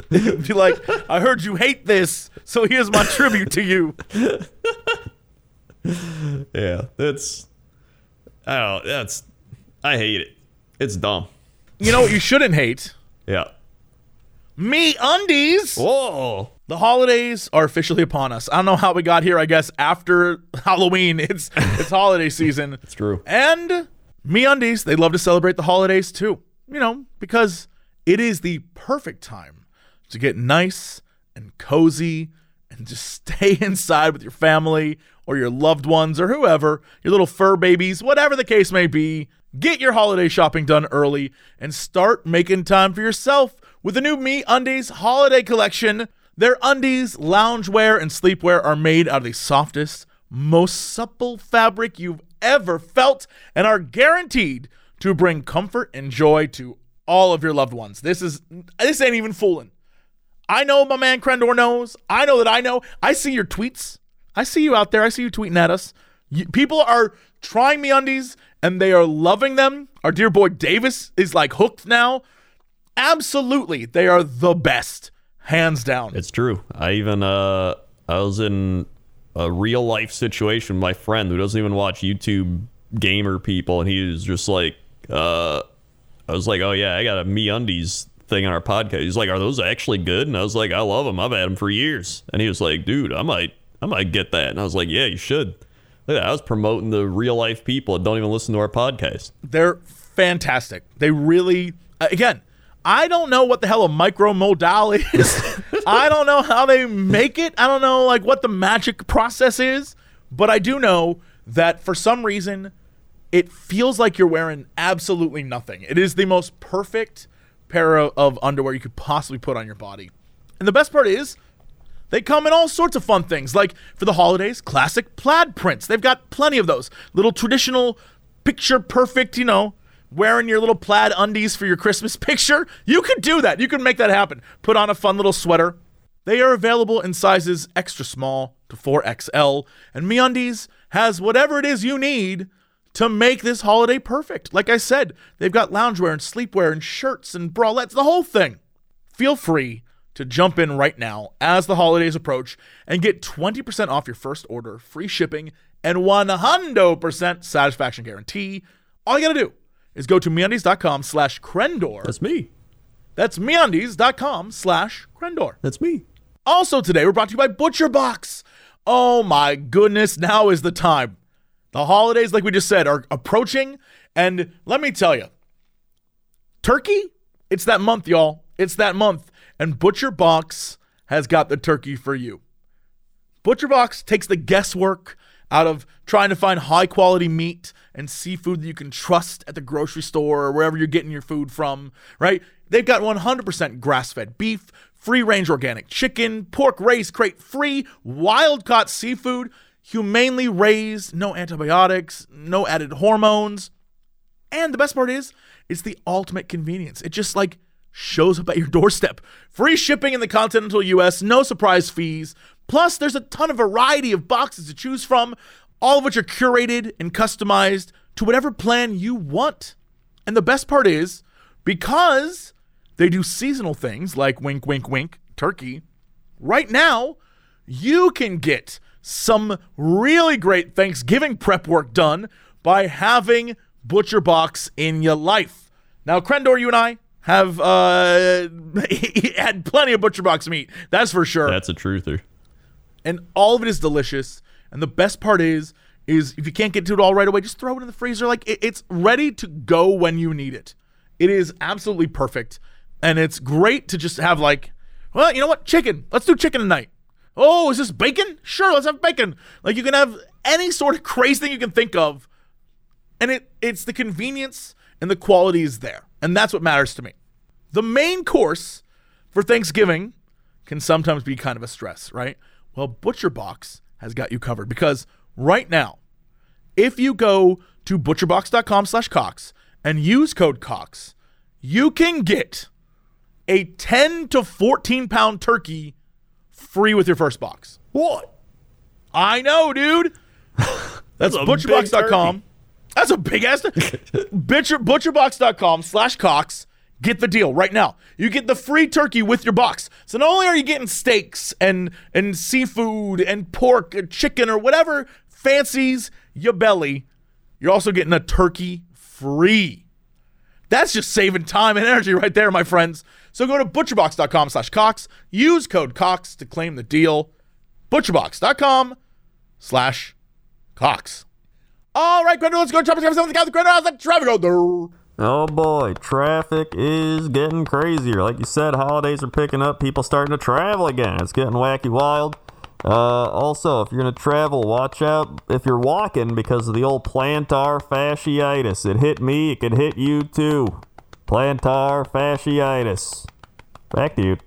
be like, I heard you hate this, so here's my tribute to you. Yeah, that's. I don't. That's. I hate it. It's dumb. You know what you shouldn't hate? Yeah. MeUndies. Whoa. The holidays are officially upon us. I don't know how we got here. I guess after Halloween, it's it's holiday season. It's true. And MeUndies, they love to celebrate the holidays too. You know, because it is the perfect time to get nice and cozy just stay inside with your family or your loved ones or whoever, your little fur babies, whatever the case may be. Get your holiday shopping done early and start making time for yourself with the new MeUndies holiday collection. Their undies, loungewear, and sleepwear are made out of the softest, most supple fabric you've ever felt and are guaranteed to bring comfort and joy to all of your loved ones. This is this ain't even fooling. I know my man Crendor knows. I know that I know. I see your tweets. I see you out there. I see you tweeting at us. You, people are trying MeUndies and they are loving them. Our dear boy Davis is like hooked now. Absolutely, they are the best, hands down. It's true. I even uh I was in a real life situation with my friend who doesn't even watch YouTube gamer people and he was just like uh I was like, "Oh yeah, I got a MeUndies thing on our podcast." He's like, "Are those actually good?" And I was like, "I love them. I've had them for years." And he was like, "Dude, I might I might get that." And I was like, "Yeah, you should." Look at that. I was promoting the real life people that don't even listen to our podcast. They're fantastic. They really, uh, again, I don't know what the hell a micro micromodal is. I don't know how they make it. I don't know like what the magic process is, but I do know that for some reason it feels like you're wearing absolutely nothing. It is the most perfect pair of, underwear you could possibly put on your body. And the best part is They come in all sorts of fun things, like for the holidays, classic plaid prints. They've got plenty of those. Little traditional, picture perfect, you know, wearing your little plaid undies for your Christmas picture. You could do that. You can make that happen. Put on a fun little sweater. They are available in sizes extra small to 4XL, and MeUndies has whatever it is you need to make this holiday perfect. Like I said, they've got loungewear and sleepwear and shirts and bralettes, the whole thing. Feel free to jump in right now as the holidays approach and get 20% off your first order, free shipping, and 100% satisfaction guarantee. All you gotta do is go to MeUndies.com slash Crendor. That's me. That's MeUndies.com slash Crendor. That's me. Also today, we're brought to you by Butcher Box. Oh my goodness, now is the time. The holidays, like we just said, are approaching. And let me tell you, turkey, it's that month, y'all. It's that month. And Butcher Box has got the turkey for you. Butcher Box takes the guesswork out of trying to find high quality meat and seafood that you can trust at the grocery store or wherever you're getting your food from, right? They've got 100% grass fed beef, free range organic chicken, pork raised crate free, wild caught seafood, humanely raised, no antibiotics, no added hormones. And the best part is, it's the ultimate convenience. It just like shows up at your doorstep. Free shipping in the continental US, no surprise fees. Plus, there's a ton of variety of boxes to choose from, all of which are curated and customized to whatever plan you want. And the best part is, because they do seasonal things like wink, wink, wink, turkey, right now, you can get some really great Thanksgiving prep work done by having Butcher Box in your life. Now, Crendor, you and I have uh, had plenty of Butcher Box meat. That's for sure. That's a truther. and all of it is delicious. And the best part is, is if you can't get to it all right away, just throw it in the freezer. Like it, it's ready to go when you need it. It is absolutely perfect, and it's great to just have like, well, you know what, chicken. Let's do chicken tonight. Oh, is this bacon? Sure, let's have bacon. Like you can have any sort of crazy thing you can think of, and it it's the convenience and the quality is there, and that's what matters to me. The main course for Thanksgiving can sometimes be kind of a stress, right? Well, Butcher Box has got you covered because right now, if you go to butcherbox.com slash Cox and use code Cox, you can get a 10 to 14 pound turkey free with your first box. What? I know, dude. That's butcherbox.com. That's a big ass. Butcher, butcherbox.com slash Cox. Get the deal right now. You get the free turkey with your box. So not only are you getting steaks and and seafood and pork, and chicken, or whatever fancies your belly, you're also getting a turkey free. That's just saving time and energy right there, my friends. So go to butcherbox.com slash Cox. Use code Cox to claim the deal. Butcherbox.com slash Cox. All right, Crendor, let's go. Traffic, traffic, traffic, Crendor, how's the traffic go there? Oh boy, traffic is getting crazier. Like you said, holidays are picking up. People starting to travel again. It's getting wacky wild. Uh, also, if you're gonna travel, watch out if you're walking because of the old plantar fasciitis. It hit me. It could hit you too. Plantar fasciitis. Back to you.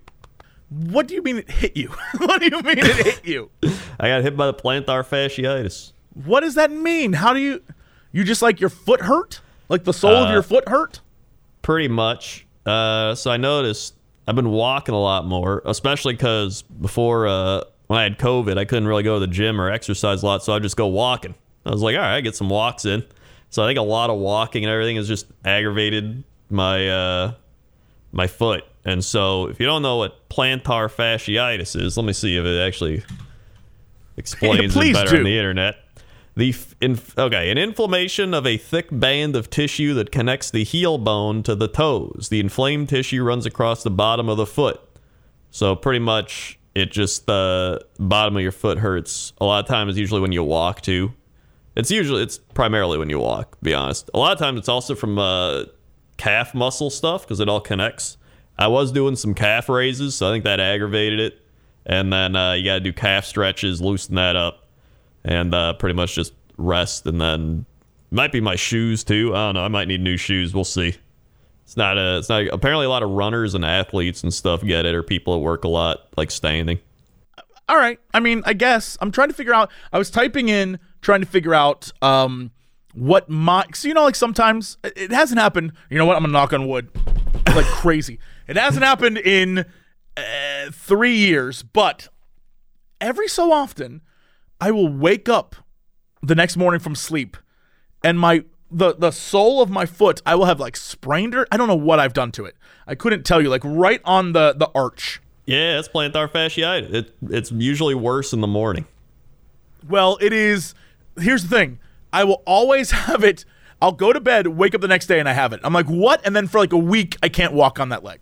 What do you mean it hit you? what do you mean it hit you? I got hit by the plantar fasciitis. What does that mean? How do you you just like your foot hurt? Like the sole of your foot hurt? Pretty much. Uh, so I noticed I've been walking a lot more, especially because before uh, when I had COVID, I couldn't really go to the gym or exercise a lot, so I just go walking. I was like, all right, I get some walks in. So I think a lot of walking and everything has just aggravated my uh, my foot. And so if you don't know what plantar fasciitis is, let me see if it actually explains Please it better do. on the internet. The f- inf- okay, an inflammation of a thick band of tissue that connects the heel bone to the toes. The inflamed tissue runs across the bottom of the foot. So pretty much, it just the bottom of your foot hurts. A lot of times, usually when you walk too. It's usually it's primarily when you walk. Be honest, a lot of times it's also from uh, calf muscle stuff because it all connects. I was doing some calf raises, so I think that aggravated it. And then uh, you got to do calf stretches, loosen that up and uh, pretty much just rest. And then might be my shoes too. I don't know. I might need new shoes. We'll see. It's not a. It's not. Apparently, a lot of runners and athletes and stuff get it, or people that work a lot, like standing. all right. I mean, I guess I'm trying to figure out. I was typing in, trying to figure out um, what my. So you know, like sometimes it hasn't happened. You know what? I'm gonna knock on wood, like crazy. It hasn't happened in uh, three years, but every so often, I will wake up the next morning from sleep, and my the the sole of my foot, I will have like sprained it. I don't know what I've done to it. I couldn't tell you. Like right on the the arch. Yeah, it's plantar fasciitis. It, it's usually worse in the morning. Well, it is. Here's the thing. I will always have it. I'll go to bed, wake up the next day, and I have it. I'm like, what? And then for like a week, I can't walk on that leg.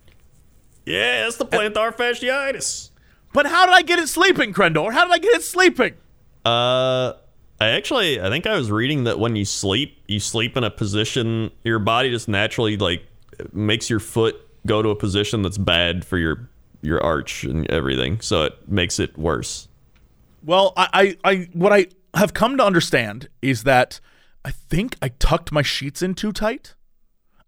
Yeah, it's the plantar fasciitis. But how did I get it sleeping, Crendor? How did I get it sleeping? Uh, I actually, I think I was reading that when you sleep, you sleep in a position, your body just naturally like makes your foot go to a position that's bad for your your arch and everything, so it makes it worse. Well, I, I, I, what I have come to understand is that I think I tucked my sheets in too tight.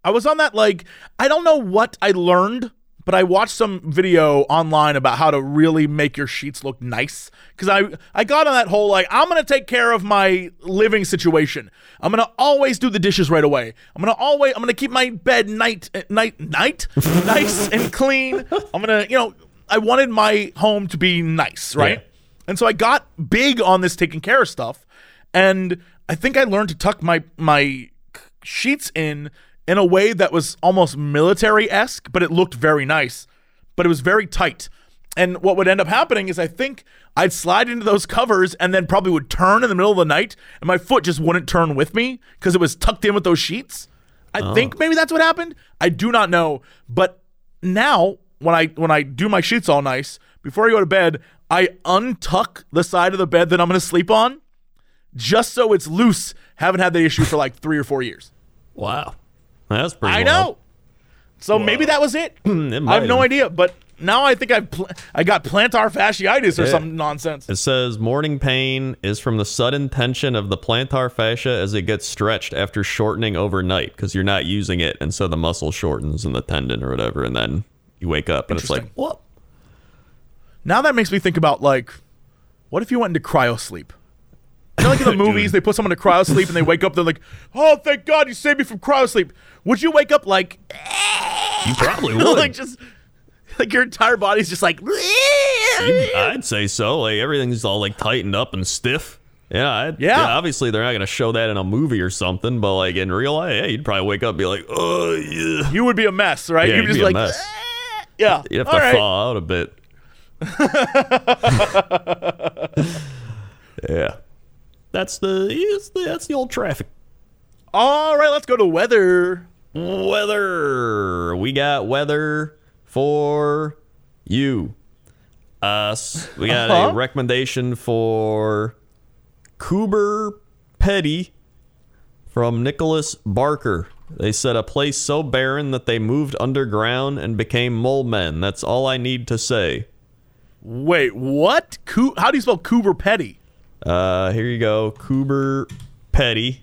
I was on that like I don't know what I learned, but I watched some video online about how to really make your sheets look nice because I I got on that whole like I'm gonna take care of my living situation. I'm gonna always do the dishes right away. I'm gonna always I'm gonna keep my bed night eh, night night nice and clean. I'm gonna you know I wanted my home to be nice, right? Yeah. And so I got big on this taking care of stuff, and I think I learned to tuck my my sheets in in a way that was almost military esque, but it looked very nice, but it was very tight. And what would end up happening is I think I'd slide into those covers and then probably would turn in the middle of the night, and my foot just wouldn't turn with me because it was tucked in with those sheets. I oh. think maybe that's what happened. I do not know, but now when I when I do my sheets all nice before I go to bed, I untuck the side of the bed that I'm going to sleep on, just so it's loose. Haven't had that issue for like three or four years. Wow, that's pretty. I wild. know. So maybe that was it. It I have no idea, but now I think I've pl- I got plantar fasciitis or Yeah. some nonsense. It says morning pain is from the sudden tension of the plantar fascia as it gets stretched after shortening overnight because you're not using it, and so the muscle shortens and the tendon or whatever, and then you wake up and it's like, what? Now that makes me think about like, what if you went into cryo sleep? You know, like in the movies, they put someone to cryo sleep and they wake up. They're like, "Oh, thank God you saved me from cryo sleep." Would you wake up like, You probably would. like just like your entire body's just like? I'd say so. Like everything's all like tightened up and stiff. Yeah, I'd, Yeah. Obviously, they're not gonna show that in a movie or something, but like in real life, yeah, you'd probably wake up and be like, "Oh yeah." You would be a mess, right? Yeah, You'd you'd just be a like, mess. Ah. yeah. You'd have all to right. thaw out a bit. yeah, that's the, that's the old traffic. All right, let's go to weather. Weather. We got weather for you. Us. We got Uh-huh. a recommendation for Coober Pedy from Nicholas Barker. They said a place so barren that they moved underground and became mole men. That's all I need to say. Wait, what? Coo- How do you spell Coober Pedy? Uh, here you go. Coober Pedy.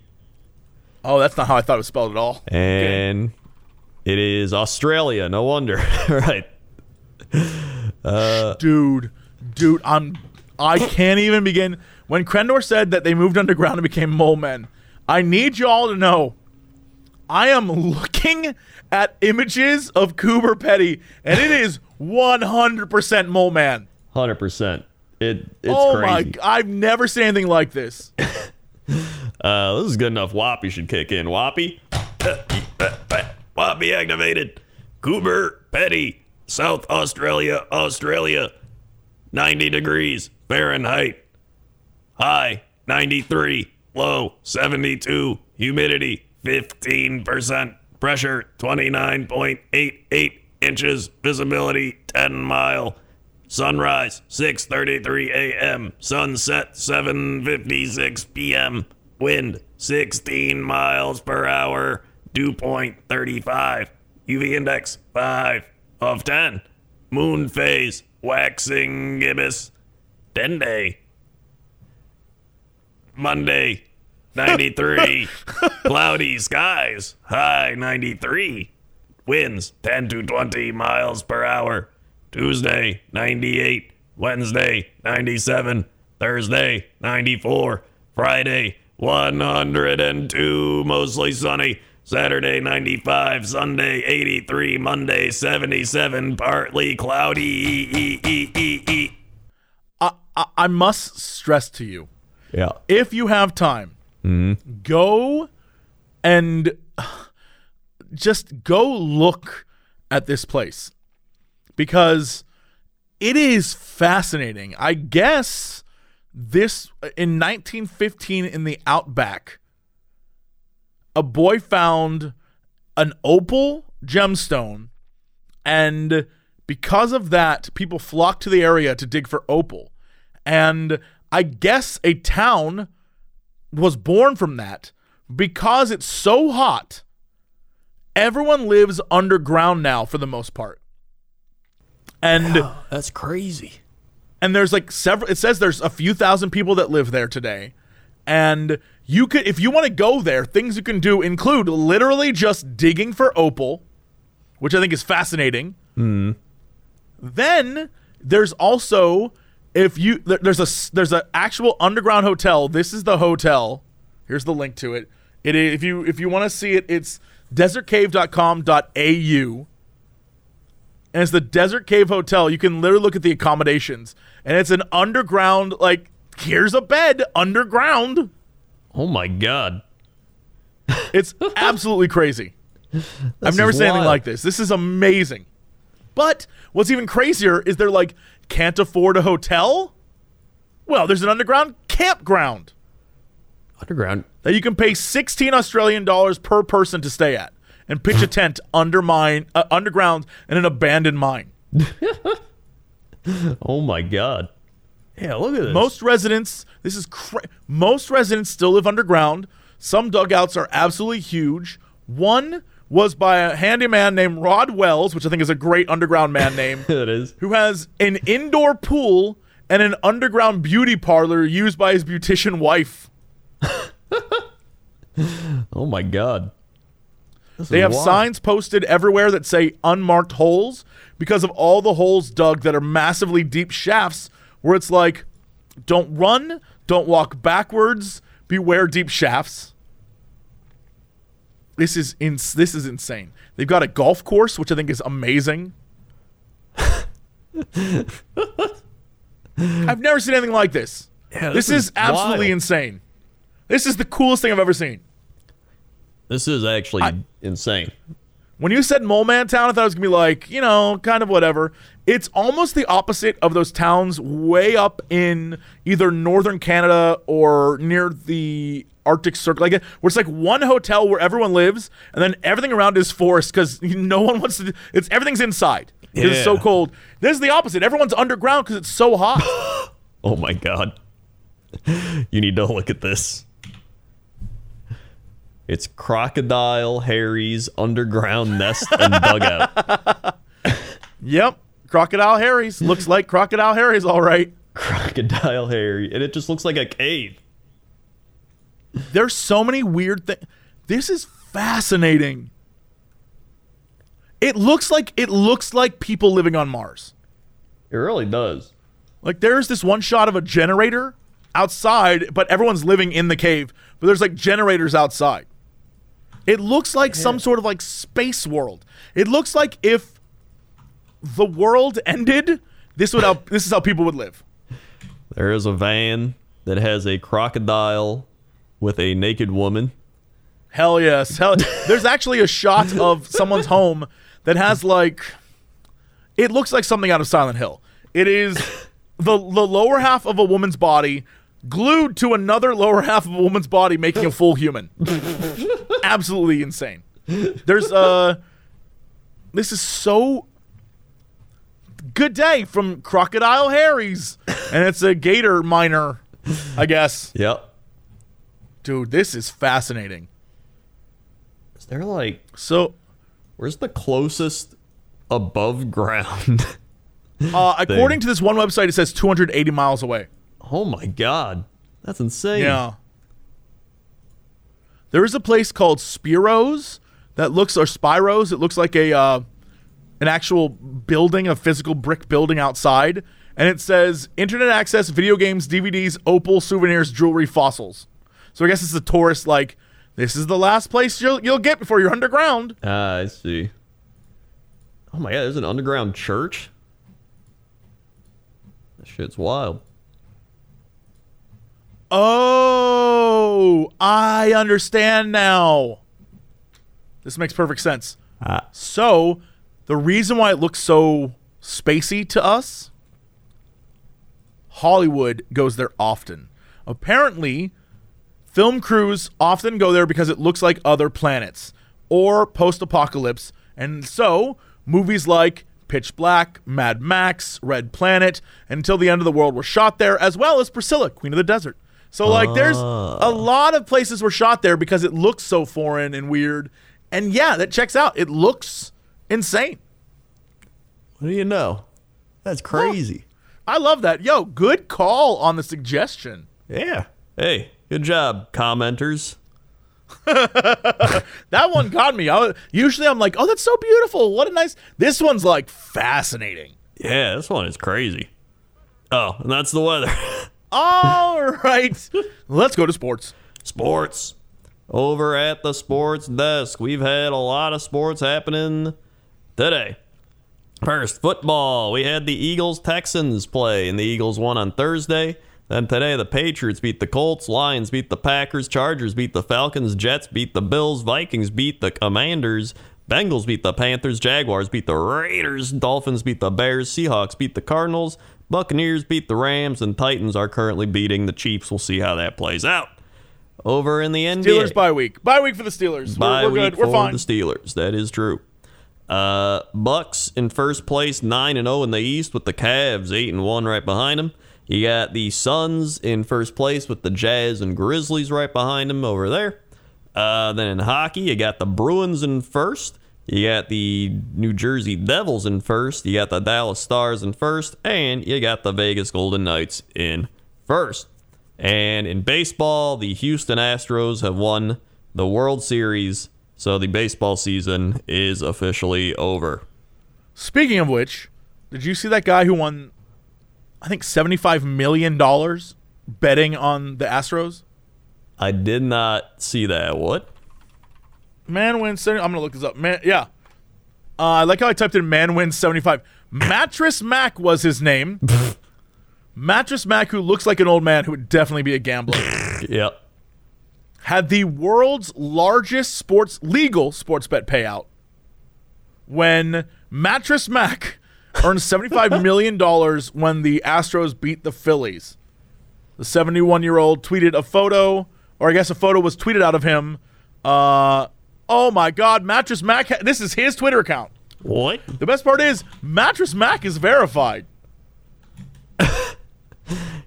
Oh, that's not how I thought it was spelled at all. And it is Australia. No wonder. right. dude, dude, I'm I can't even begin. When Crendor said that they moved underground and became mole men, I need you all to know I am looking at images of Coober Pedy, and it is 100% mole man. Hundred percent. It it's oh my! crazy. g- I've never seen anything like this. Uh, this is good enough. Whoppy should kick in. Whoppy. Whoppy activated. Coober Pedy, South Australia, Australia. 90 degrees Fahrenheit. High 93. Low 72. Humidity 15%. Pressure 29.88 inches. Visibility 10 mile. Sunrise 6:33 a.m. Sunset 7:56 p.m. Wind 16 miles per hour. Dew point 35. UV index 5 of 10. Moon phase waxing gibbous. 10 day. Monday 93. Cloudy skies. High 93. Winds 10 to 20 miles per hour. Tuesday 98. Wednesday, 97. Thursday, 94. Friday, 102. Mostly sunny. Saturday, 95. Sunday, 83. Monday, 77. Partly cloudy. E, e, e. I, I, I must stress to you Yeah. if you have time, mm-hmm. go and just go look at this place because it is fascinating. I guess this in 1915 in the outback, a boy found an opal gemstone, and because of that, people flocked to the area to dig for opal. And I guess a town was born from that because it's so hot. Everyone lives underground now for the most part. And That's crazy. and there's like several it says there's a few thousand people that live there today. And you could if you want to go there, things you can do include literally just digging for opal, which I think is fascinating. Hmm. Then there's also if you there's a there's an actual underground hotel. This is the hotel. Here's the link to it. It if you if you want to see it, it's desertcave.com.au. And it's the Desert Cave Hotel. You can literally look at the accommodations. And it's an underground like here's a bed underground. Oh my God. It's absolutely crazy. I've never seen anything like this. This is amazing. But what's even crazier is they're like, can't afford a hotel? Well, there's an underground campground Underground. that you can pay 16 Australian dollars per person to stay at and pitch a tent under mine, uh, underground in an abandoned mine. Oh my God. Yeah, look at this. Most residents, this is cra- most residents still live underground. Some dugouts are absolutely huge. One was by a handyman named Rod Wells, which I think is a great underground man name, it is. who has an indoor pool and an underground beauty parlor used by his beautician wife. Oh my God. This They have wild. signs posted everywhere that say unmarked holes because of all the holes dug that are massively deep shafts where it's like, don't run, don't walk backwards, beware deep shafts. This is ins- this is insane. They've got a golf course, which I think is amazing. I've never seen anything like this. Yeah, this, this is, is absolutely wild. insane. This is the coolest thing I've ever seen. This is actually insane. When you said Mole Man Town, I thought it was gonna be like, you know, kind of whatever. It's almost the opposite of those towns way up in either northern Canada or near the Arctic Circle, like where it's like one hotel where everyone lives, and then everything around is forest because no one wants to. It's everything's inside. Yeah. It's so cold. This is the opposite. Everyone's underground because it's so hot. Oh my God. You need to look at this. It's Crocodile Harry's underground nest and dugout. yep, Crocodile Harry's looks like Crocodile Harry's all right. Crocodile Harry. And it just looks like a cave. There's so many weird things. This is fascinating. It looks like it looks like people living on Mars. It really does. Like there's this one shot of a generator outside, but everyone's living in the cave. But there's like generators outside. It looks like some sort of like space world. It looks like if the world ended, this would how this is how people would live. There is a van that has a crocodile with a naked woman. Hell yes. Hell There's actually a shot of someone's home that has like it looks like something out of Silent Hill. It is the the lower half of a woman's body glued to another lower half of a woman's body making a full human. Absolutely insane. There's uh this is so good day from Crocodile Harry's and it's a gator miner, I guess. Yep. Dude, this is fascinating. Is there like So where's the closest above ground? Uh, according to this one website, it says 280 miles away. Oh my god. That's insane. Yeah. There is a place called Spiros that looks, or Spiros. It looks like a uh, an actual building, a physical brick building outside, and it says internet access, video games, DVDs, opal, souvenirs, jewelry, fossils. So I guess it's a tourist like this is the last place you'll you'll get before you're underground. Ah, I see. Oh my god, there's an underground church? That shit's wild. Oh, I understand now. This makes perfect sense. Ah. So, the reason why it looks so spacey to us, Hollywood goes there often. Apparently, film crews often go there because it looks like other planets or post apocalypse. And so, movies like Pitch Black, Mad Max, Red Planet, and Until the End of the World were shot there, as well as Priscilla, Queen of the Desert. So, like, there's a ah. lot of places were shot there because it looks so foreign and weird. And yeah, that checks out. It looks insane. What do you know? That's crazy. I love that. Yo, good call on the suggestion. Yeah. Hey, good job, commenters. That one got me. I, was- usually I'm like, oh, that's so beautiful. What a nice. This one's like fascinating. Yeah, this one is crazy. Oh, and that's the weather. All right. Let's go to sports. sports. Over at the sports desk, we've had a lot of sports happening today. First, football. We had the Eagles Texans play, and the Eagles won on Thursday. Then today, the Patriots beat the Colts, Lions beat the Packers, Chargers beat the Falcons, Jets beat the Bills, Vikings beat the Commanders, Bengals beat the Panthers, Jaguars beat the Raiders, Dolphins beat the Bears, Seahawks beat the Cardinals, Buccaneers beat the Rams, and Titans are currently beating the Chiefs. We'll see how that plays out. Over in the NBA, Steelers bye week. Bye week for the Steelers. Bye we're we're week good. We're for fine. the Steelers. That is true. Uh, Bucks in first place, nine and zero in the East, with the Cavs eight and one right behind them. You got the Suns in first place with the Jazz and Grizzlies right behind them over there. Uh, then in hockey, you got the Bruins in first. You got the New Jersey Devils in first. You got the Dallas Stars in first, and you got the Vegas Golden Knights in first. And in baseball, the Houston Astros have won the World Series, so the baseball season is officially over. Speaking of which, did you see that guy who won, I think, $75 million betting on the Astros? I did not see that. What? Man wins 70. I'm going to look this up. Man, yeah. Uh, I like how I typed in man wins 75. Mattress Mac was his name. Mattress Mac, who looks like an old man who would definitely be a gambler, Yep. had the world's largest sports legal sports bet payout when Mattress Mac earned $75 million when the Astros beat the Phillies. The 71 year old tweeted a photo, or I guess a photo was tweeted out of him. Uh, oh my God, Mattress Mac. Ha- this is his Twitter account. What? The best part is Mattress Mac is verified.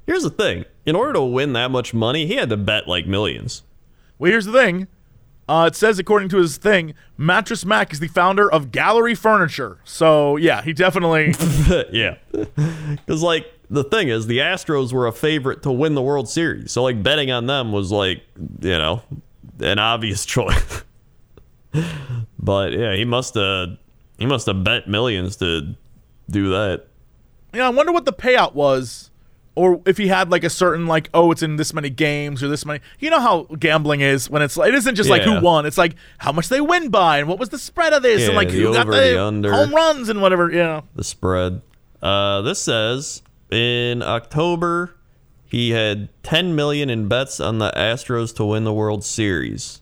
Here's the thing. In order to win that much money, he had to bet like millions. Well, here's the thing. Uh, it says, according to his thing, Mattress Mac is the founder of Gallery Furniture. So, yeah, he definitely. yeah. Because, like, the thing is, the Astros were a favorite to win the World Series. So, like, betting on them was, like, you know, an obvious choice. But, yeah, he must have. He must have bet millions to do that. Yeah, I wonder what the payout was, or if he had like a certain like, oh, it's in this many games or this many. You know how gambling is when it's like it isn't just like Yeah. who won. It's like how much they win by and what was the spread of this and like who got over, the, the under. home runs and whatever. Yeah, the spread. Uh, this says in October he had 10 million in bets on the Astros to win the World Series.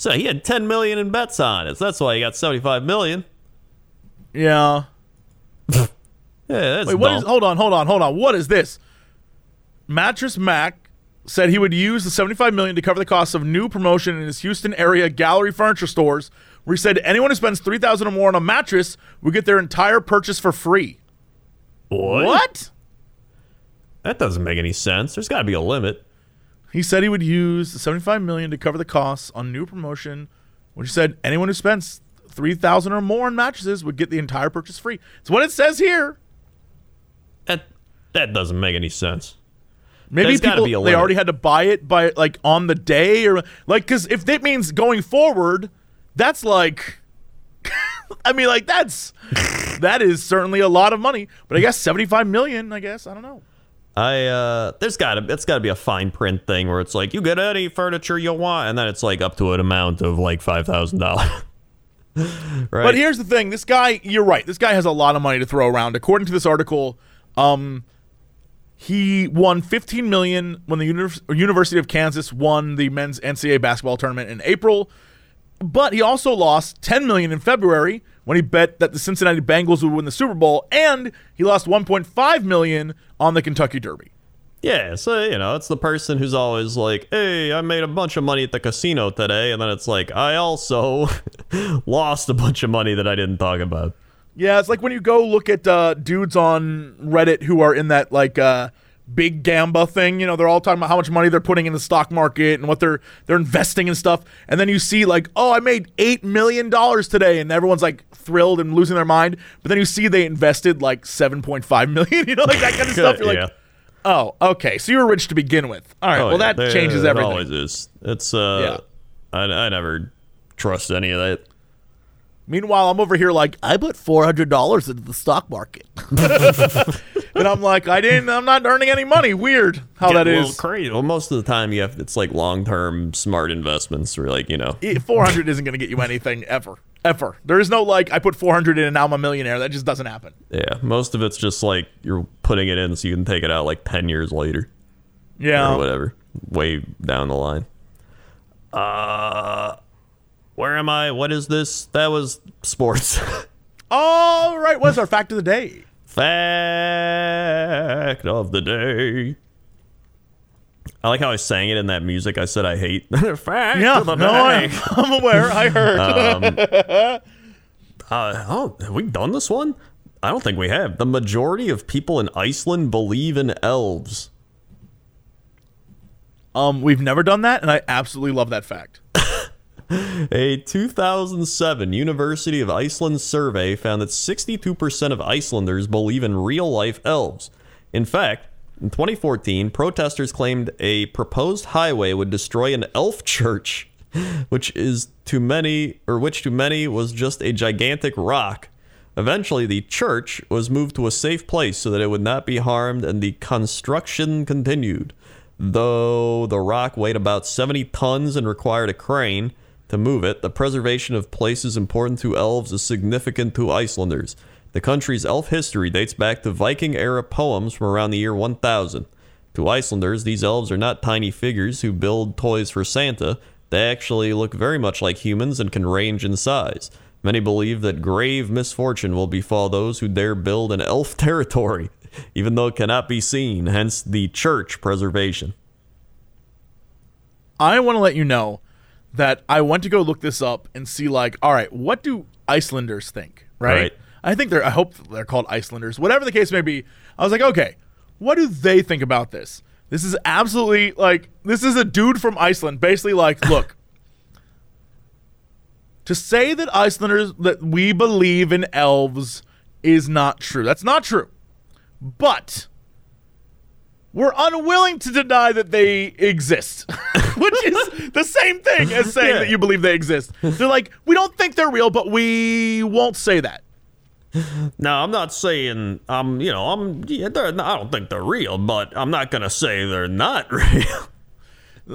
So he had 10 million in bets on it. So that's why he got 75 million. yeah. Yeah, that's Wait, what dumb. is? Hold on, hold on, hold on. What is this? Mattress Mac said he would use the 75 million to cover the costs of new promotion in his Houston area gallery furniture stores, where he said anyone who spends 3000 or more on a mattress would get their entire purchase for free. what? What? That doesn't make any sense. There's got to be a limit. He said he would use the 75 million to cover the costs on new promotion, which he said anyone who spends 3000 or more on mattresses would get the entire purchase free. It's what it says here. That that doesn't make any sense. Maybe There's people they already had to buy it by like on the day or like cuz if that means going forward, that's like I mean like that's that is certainly a lot of money. But I guess seventy-five million. I guess I don't know. I uh there's gotta it's gotta be a fine print thing where it's like you get any furniture you want and then it's like up to an amount of like five thousand dollars. right. But here's the thing: this guy, you're right. This guy has a lot of money to throw around. According to this article, um, he won 15 million when the Univers- University of Kansas won the men's NCAA basketball tournament in April. But he also lost 10 million in February when he bet that the Cincinnati Bengals would win the Super Bowl, and he lost 1.5 million on the Kentucky Derby. Yeah, so you know, it's the person who's always like, "Hey, I made a bunch of money at the casino today," and then it's like, "I also lost a bunch of money that I didn't talk about." Yeah, it's like when you go look at uh, dudes on Reddit who are in that like uh, big gamba thing. You know, they're all talking about how much money they're putting in the stock market and what they're they're investing and stuff. And then you see like, oh, I made eight million dollars today, and everyone's like thrilled and losing their mind. But then you see they invested like seven point five million. You know, like that kind of stuff. You're Yeah. like, oh, okay, so you were rich to begin with. All right, Oh, well yeah, that there- changes it everything. always is. It's uh, I, I never trust any of that. Meanwhile, I'm over here like I put four hundred dollars into the stock market, and I'm like, I didn't. I'm not earning any money. Weird how Get that is. crazy. Well, most of the time, you have it's like long term smart investments, where like you know, Four hundred isn't going to get you anything ever, ever. There is no like I put four hundred in and now I'm a millionaire. That just doesn't happen. yeah, most of it's just like you're putting it in so you can take it out like ten years later Yeah, or Yeah. whatever, way down the line. Uh, where am I? What is this? That was sports. All right. What's our fact of the day? Fact of the day. I like how I sang it in that music I said I hate. Fact Yeah. of the No, day. I'm, I'm aware. I heard. Uh, oh, have we done this one? I don't think we have. The majority of people in Iceland believe in elves. um, we've never done that, and I absolutely love that fact. A 2007 University of Iceland survey found that 62% of Icelanders believe in real life elves. In fact, in 2014, protesters claimed a proposed highway would destroy an elf church, which is to many or which to many was just a gigantic rock. Eventually, the church was moved to a safe place so that it would not be harmed and the construction continued. Though the rock weighed about 70 tons and required a crane to move it, the preservation of places important to elves is significant to Icelanders. The country's elf history dates back to Viking era poems from around the year 1000. To Icelanders, these elves are not tiny figures who build toys for Santa. They actually look very much like humans and can range in size. Many believe that grave misfortune will befall those who dare build an elf territory, even though it cannot be seen, hence the church preservation. I want to let you know that I went to go look this up and see like, all right, what do Icelanders think? Right. Right. I think they're. I hope they're called Icelanders. Whatever the case may be, I was like, okay, what do they think about this? This is absolutely like this is a dude from Iceland, basically like, look. To say that Icelanders that we believe in elves is not true. That's not true. But we're unwilling to deny that they exist, which is the same thing as saying Yeah. that you believe they exist. They're like, we don't think they're real, but we won't say that. Now, I'm not saying I'm, you know, I'm. Yeah, they're, I don't think they're real, but I'm not gonna say they're not real.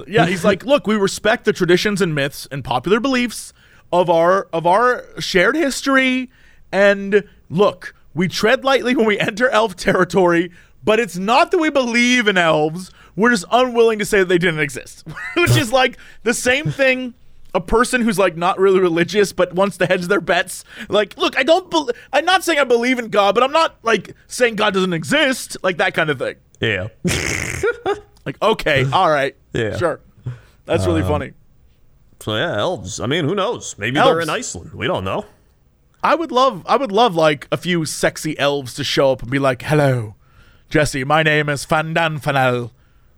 Yeah, he's like, look, we respect the traditions and myths and popular beliefs of our of our shared history, and look, we tread lightly when we enter elf territory. But it's not that we believe in elves; we're just unwilling to say that they didn't exist, which is like the same thing. A person who's like not really religious but wants to hedge their bets. Like, look, I don't. Be- I'm not saying I believe in God, but I'm not like saying God doesn't exist. Like that kind of thing. Yeah. Like, okay, all right, Yeah. sure. That's really um, funny. So yeah, elves. I mean, who knows? Maybe they're in Iceland. We don't know. I would love I would love like a few sexy elves to show up and be like, "Hello, Jesse. My name is Fandanfanel,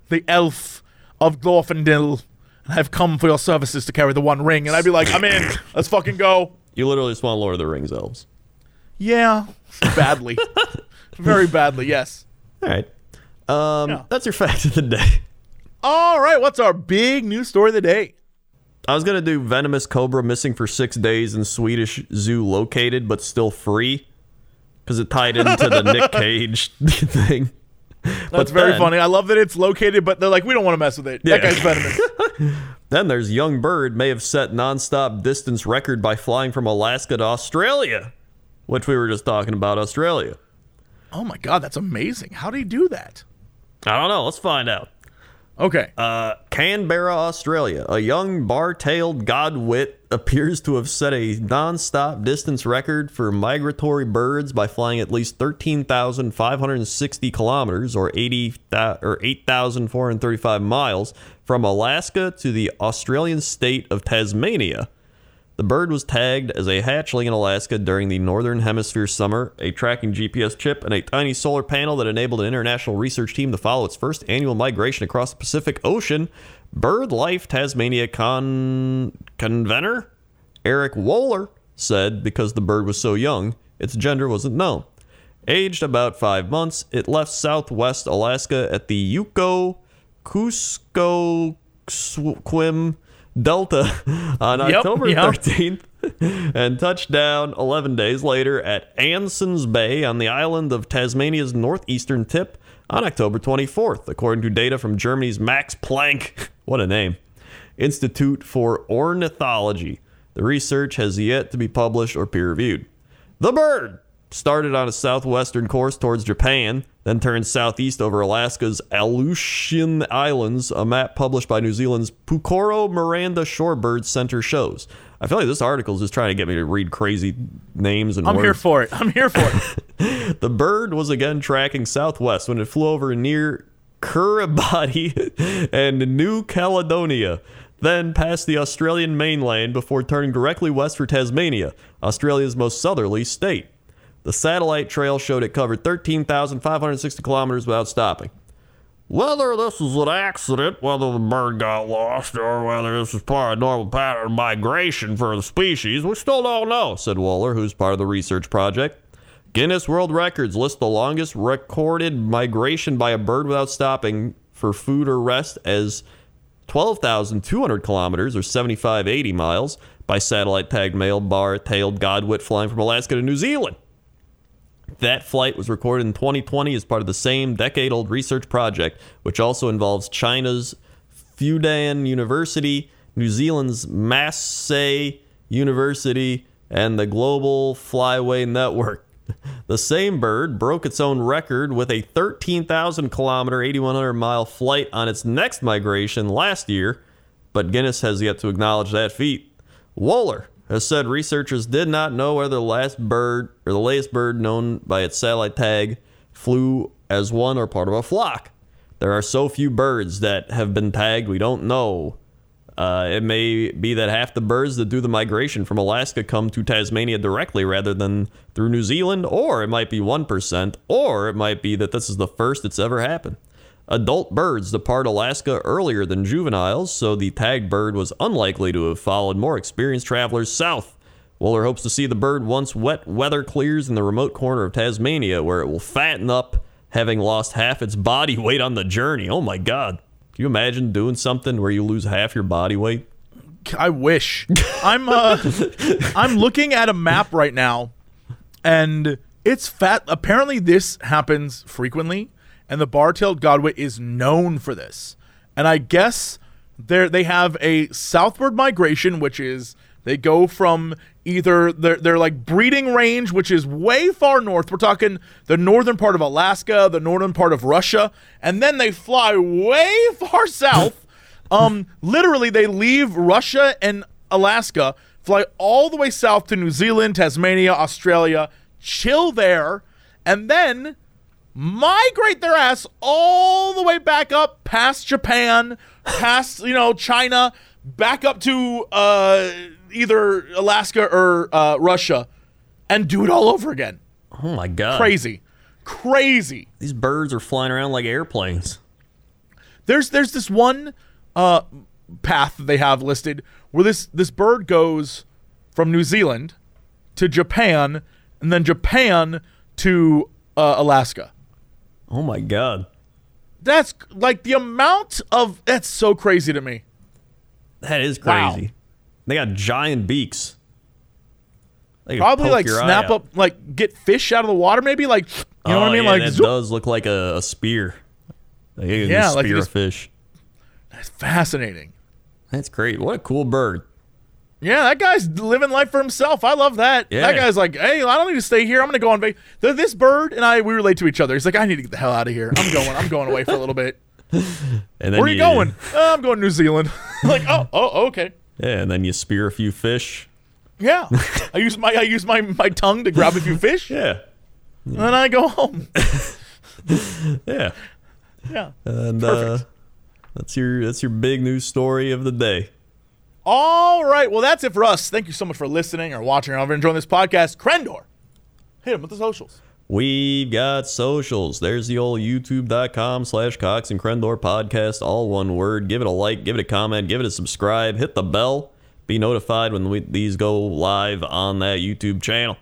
the elf of Glorfindel, and I've come for your services to carry the One Ring." And I'd be like, "I'm in. Let's fucking go." You literally just want Lord of the Rings elves. Yeah, badly, very badly. Yes. All right. Um, Yeah. that's your fact of the day. All right. What's our big news story of the day? I was gonna do venomous cobra missing for six days in Swedish zoo located but still free. because it tied into the Nick Cage thing. That's very then- funny. I love that it's located, but they're like, we don't want to mess with it. That guy's venomous. Then there's Young Bird may have set nonstop distance record by flying from Alaska to Australia, which we were just talking about Australia. oh my god, that's amazing. How do he do that? I don't know. Let's find out. Okay. Uh, Canberra, Australia. A young bar-tailed godwit appears to have set a non-stop distance record for migratory birds by flying at least 13,560 kilometers or 80 thou- or 8,435 miles from Alaska to the Australian state of Tasmania. The bird was tagged as a hatchling in Alaska during the Northern Hemisphere summer. A tracking GPS chip and a tiny solar panel that enabled an international research team to follow its first annual migration across the Pacific Ocean. BirdLife Tasmania con- convener Eric Woehler said because the bird was so young, its gender wasn't known. Aged about five months, it left southwest Alaska at the Yukon Kuskokwim Delta on Yep, October yep. 13th and touched down 11 days later at Anson's Bay on the island of Tasmania's northeastern tip on October 24th, according to data from Germany's Max Planck, what a name, Institute for Ornithology. The research has yet to be published or peer reviewed. The bird started on a southwestern course towards Japan, then turned southeast over Alaska's Aleutian Islands, a map published by New Zealand's Pukoro Miranda Shorebird Center shows. I feel like this article is just trying to get me to read crazy names and I'm words. here for it. I'm here for it. The bird was again tracking southwest when it flew over near Kiribati and New Caledonia, then past the Australian mainland before turning directly west for Tasmania, Australia's most southerly state. The satellite trail showed it covered 13,560 kilometers without stopping. Whether this is an accident, whether the bird got lost, or whether this is part of normal pattern of migration for the species, we still don't know, said Waller, who's part of the research project. Guinness World Records lists the longest recorded migration by a bird without stopping for food or rest as 12,200 kilometers or 7580 miles by satellite tagged male bar tailed godwit flying from Alaska to New Zealand. That flight was recorded in 2020 as part of the same decade old research project, which also involves China's Fudan University, New Zealand's Massey University, and the Global Flyway Network. The same bird broke its own record with a 13,000 kilometer, 8,100 mile flight on its next migration last year, but Guinness has yet to acknowledge that feat. Woehler has said researchers did not know whether the last bird or the latest bird known by its satellite tag flew as one or part of a flock. There are so few birds that have been tagged, we don't know. Uh, it may be that half the birds that do the migration from Alaska come to Tasmania directly rather than through New Zealand, or it might be 1%, or it might be that this is the first it's ever happened. Adult birds depart Alaska earlier than juveniles, so the tagged bird was unlikely to have followed more experienced travelers south. Woehler hopes to see the bird once wet weather clears in the remote corner of Tasmania, where it will fatten up, having lost half its body weight on the journey. Oh my God. Can you imagine doing something where you lose half your body weight? I wish. I'm uh I'm looking at a map right now and it's fat apparently this happens frequently and the bar-tailed godwit is known for this. And I guess there they have a southward migration which is they go from either their their like breeding range which is way far north. We're talking the northern part of Alaska, the northern part of Russia, and then they fly way far south um, literally, they leave Russia and Alaska, fly all the way south to New Zealand, Tasmania, Australia, chill there, and then migrate their ass all the way back up past Japan, past you know China, back up to uh, either Alaska or uh, Russia, and do it all over again. Oh my God. Crazy, crazy. These birds are flying around like airplanes. there's there's this one uh, path that they have listed where this this bird goes from New Zealand to Japan and then Japan to uh, Alaska. Oh my God. That's like the amount of that's so crazy to me. That is Wow. crazy. They got giant beaks. Like Probably like snap up, like get fish out of the water, maybe like you know what Oh, I mean, yeah, like it zoop. does look like a, a spear. Like a Yeah, like spear just- fish. That's fascinating. That's great. What a cool bird. Yeah, that guy's living life for himself. I love that. Yeah. That guy's like, hey, I don't need to stay here. I'm gonna go on vacation. This bird and I, we relate to each other. He's like, I need to get the hell out of here. I'm going. I'm going away for a little bit. And then Where are you going? "Uh, I'm going to New Zealand. like, oh, oh, okay. Yeah, and then you spear a few fish. Yeah. I use my I use my my tongue to grab a few fish, Yeah. and then I go home. Yeah. Yeah. And uh, that's your that's your big news story of the day. All right. Well, that's it for us. Thank you so much for listening or watching or enjoying this podcast. Crendor, hit him with the socials. We've got socials. There's the old youtube.com slash Cox and Crendor podcast, all one word. Give it a like, give it a comment, give it a subscribe, hit the bell, be notified when we, these go live on that YouTube channel.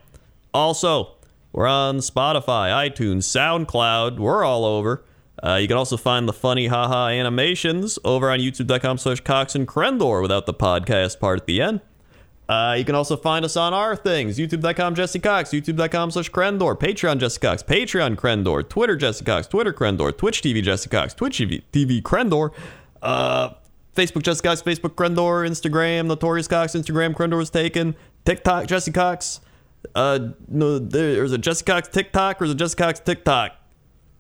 Also, we're on Spotify, iTunes, SoundCloud. We're all over. Uh, you can also find the funny haha animations over on youtube.com slash Cox and Crendor without the podcast part at the end. Uh, you can also find us on our things youtube.com Jesse Cox, youtube.com slash Crendor, Patreon Jesse Cox, Patreon Crendor, Twitter Jesse Cox, Twitter Crendor, Twitch TV Jesse Cox, Twitch TV, Crendor, uh, Facebook Jesse Cox, Facebook Crendor, Instagram Notorious Cox, Instagram Crendor is taken, TikTok Jesse Cox. Uh, no, there's a Jesse Cox TikTok or is it Jesse Cox TikTok?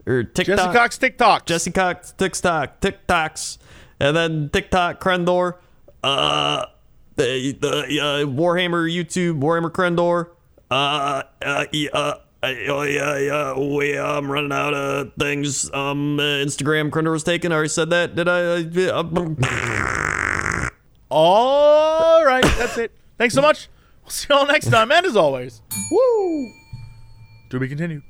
Or TikTok. Jesse Cox TikTok. Jesse Cox, TikTok, TikToks, and then TikTok, Crendor, uh, the, the uh, Warhammer YouTube, Warhammer Crendor. uh, uh, uh, oh yeah, yeah, oh yeah, I'm running out of things. Um, uh, Instagram Crendor was taken. I already said that. Did I? Uh, All right. That's it. Thanks so much. We'll see you all next time. And as always, woo. Do we continued.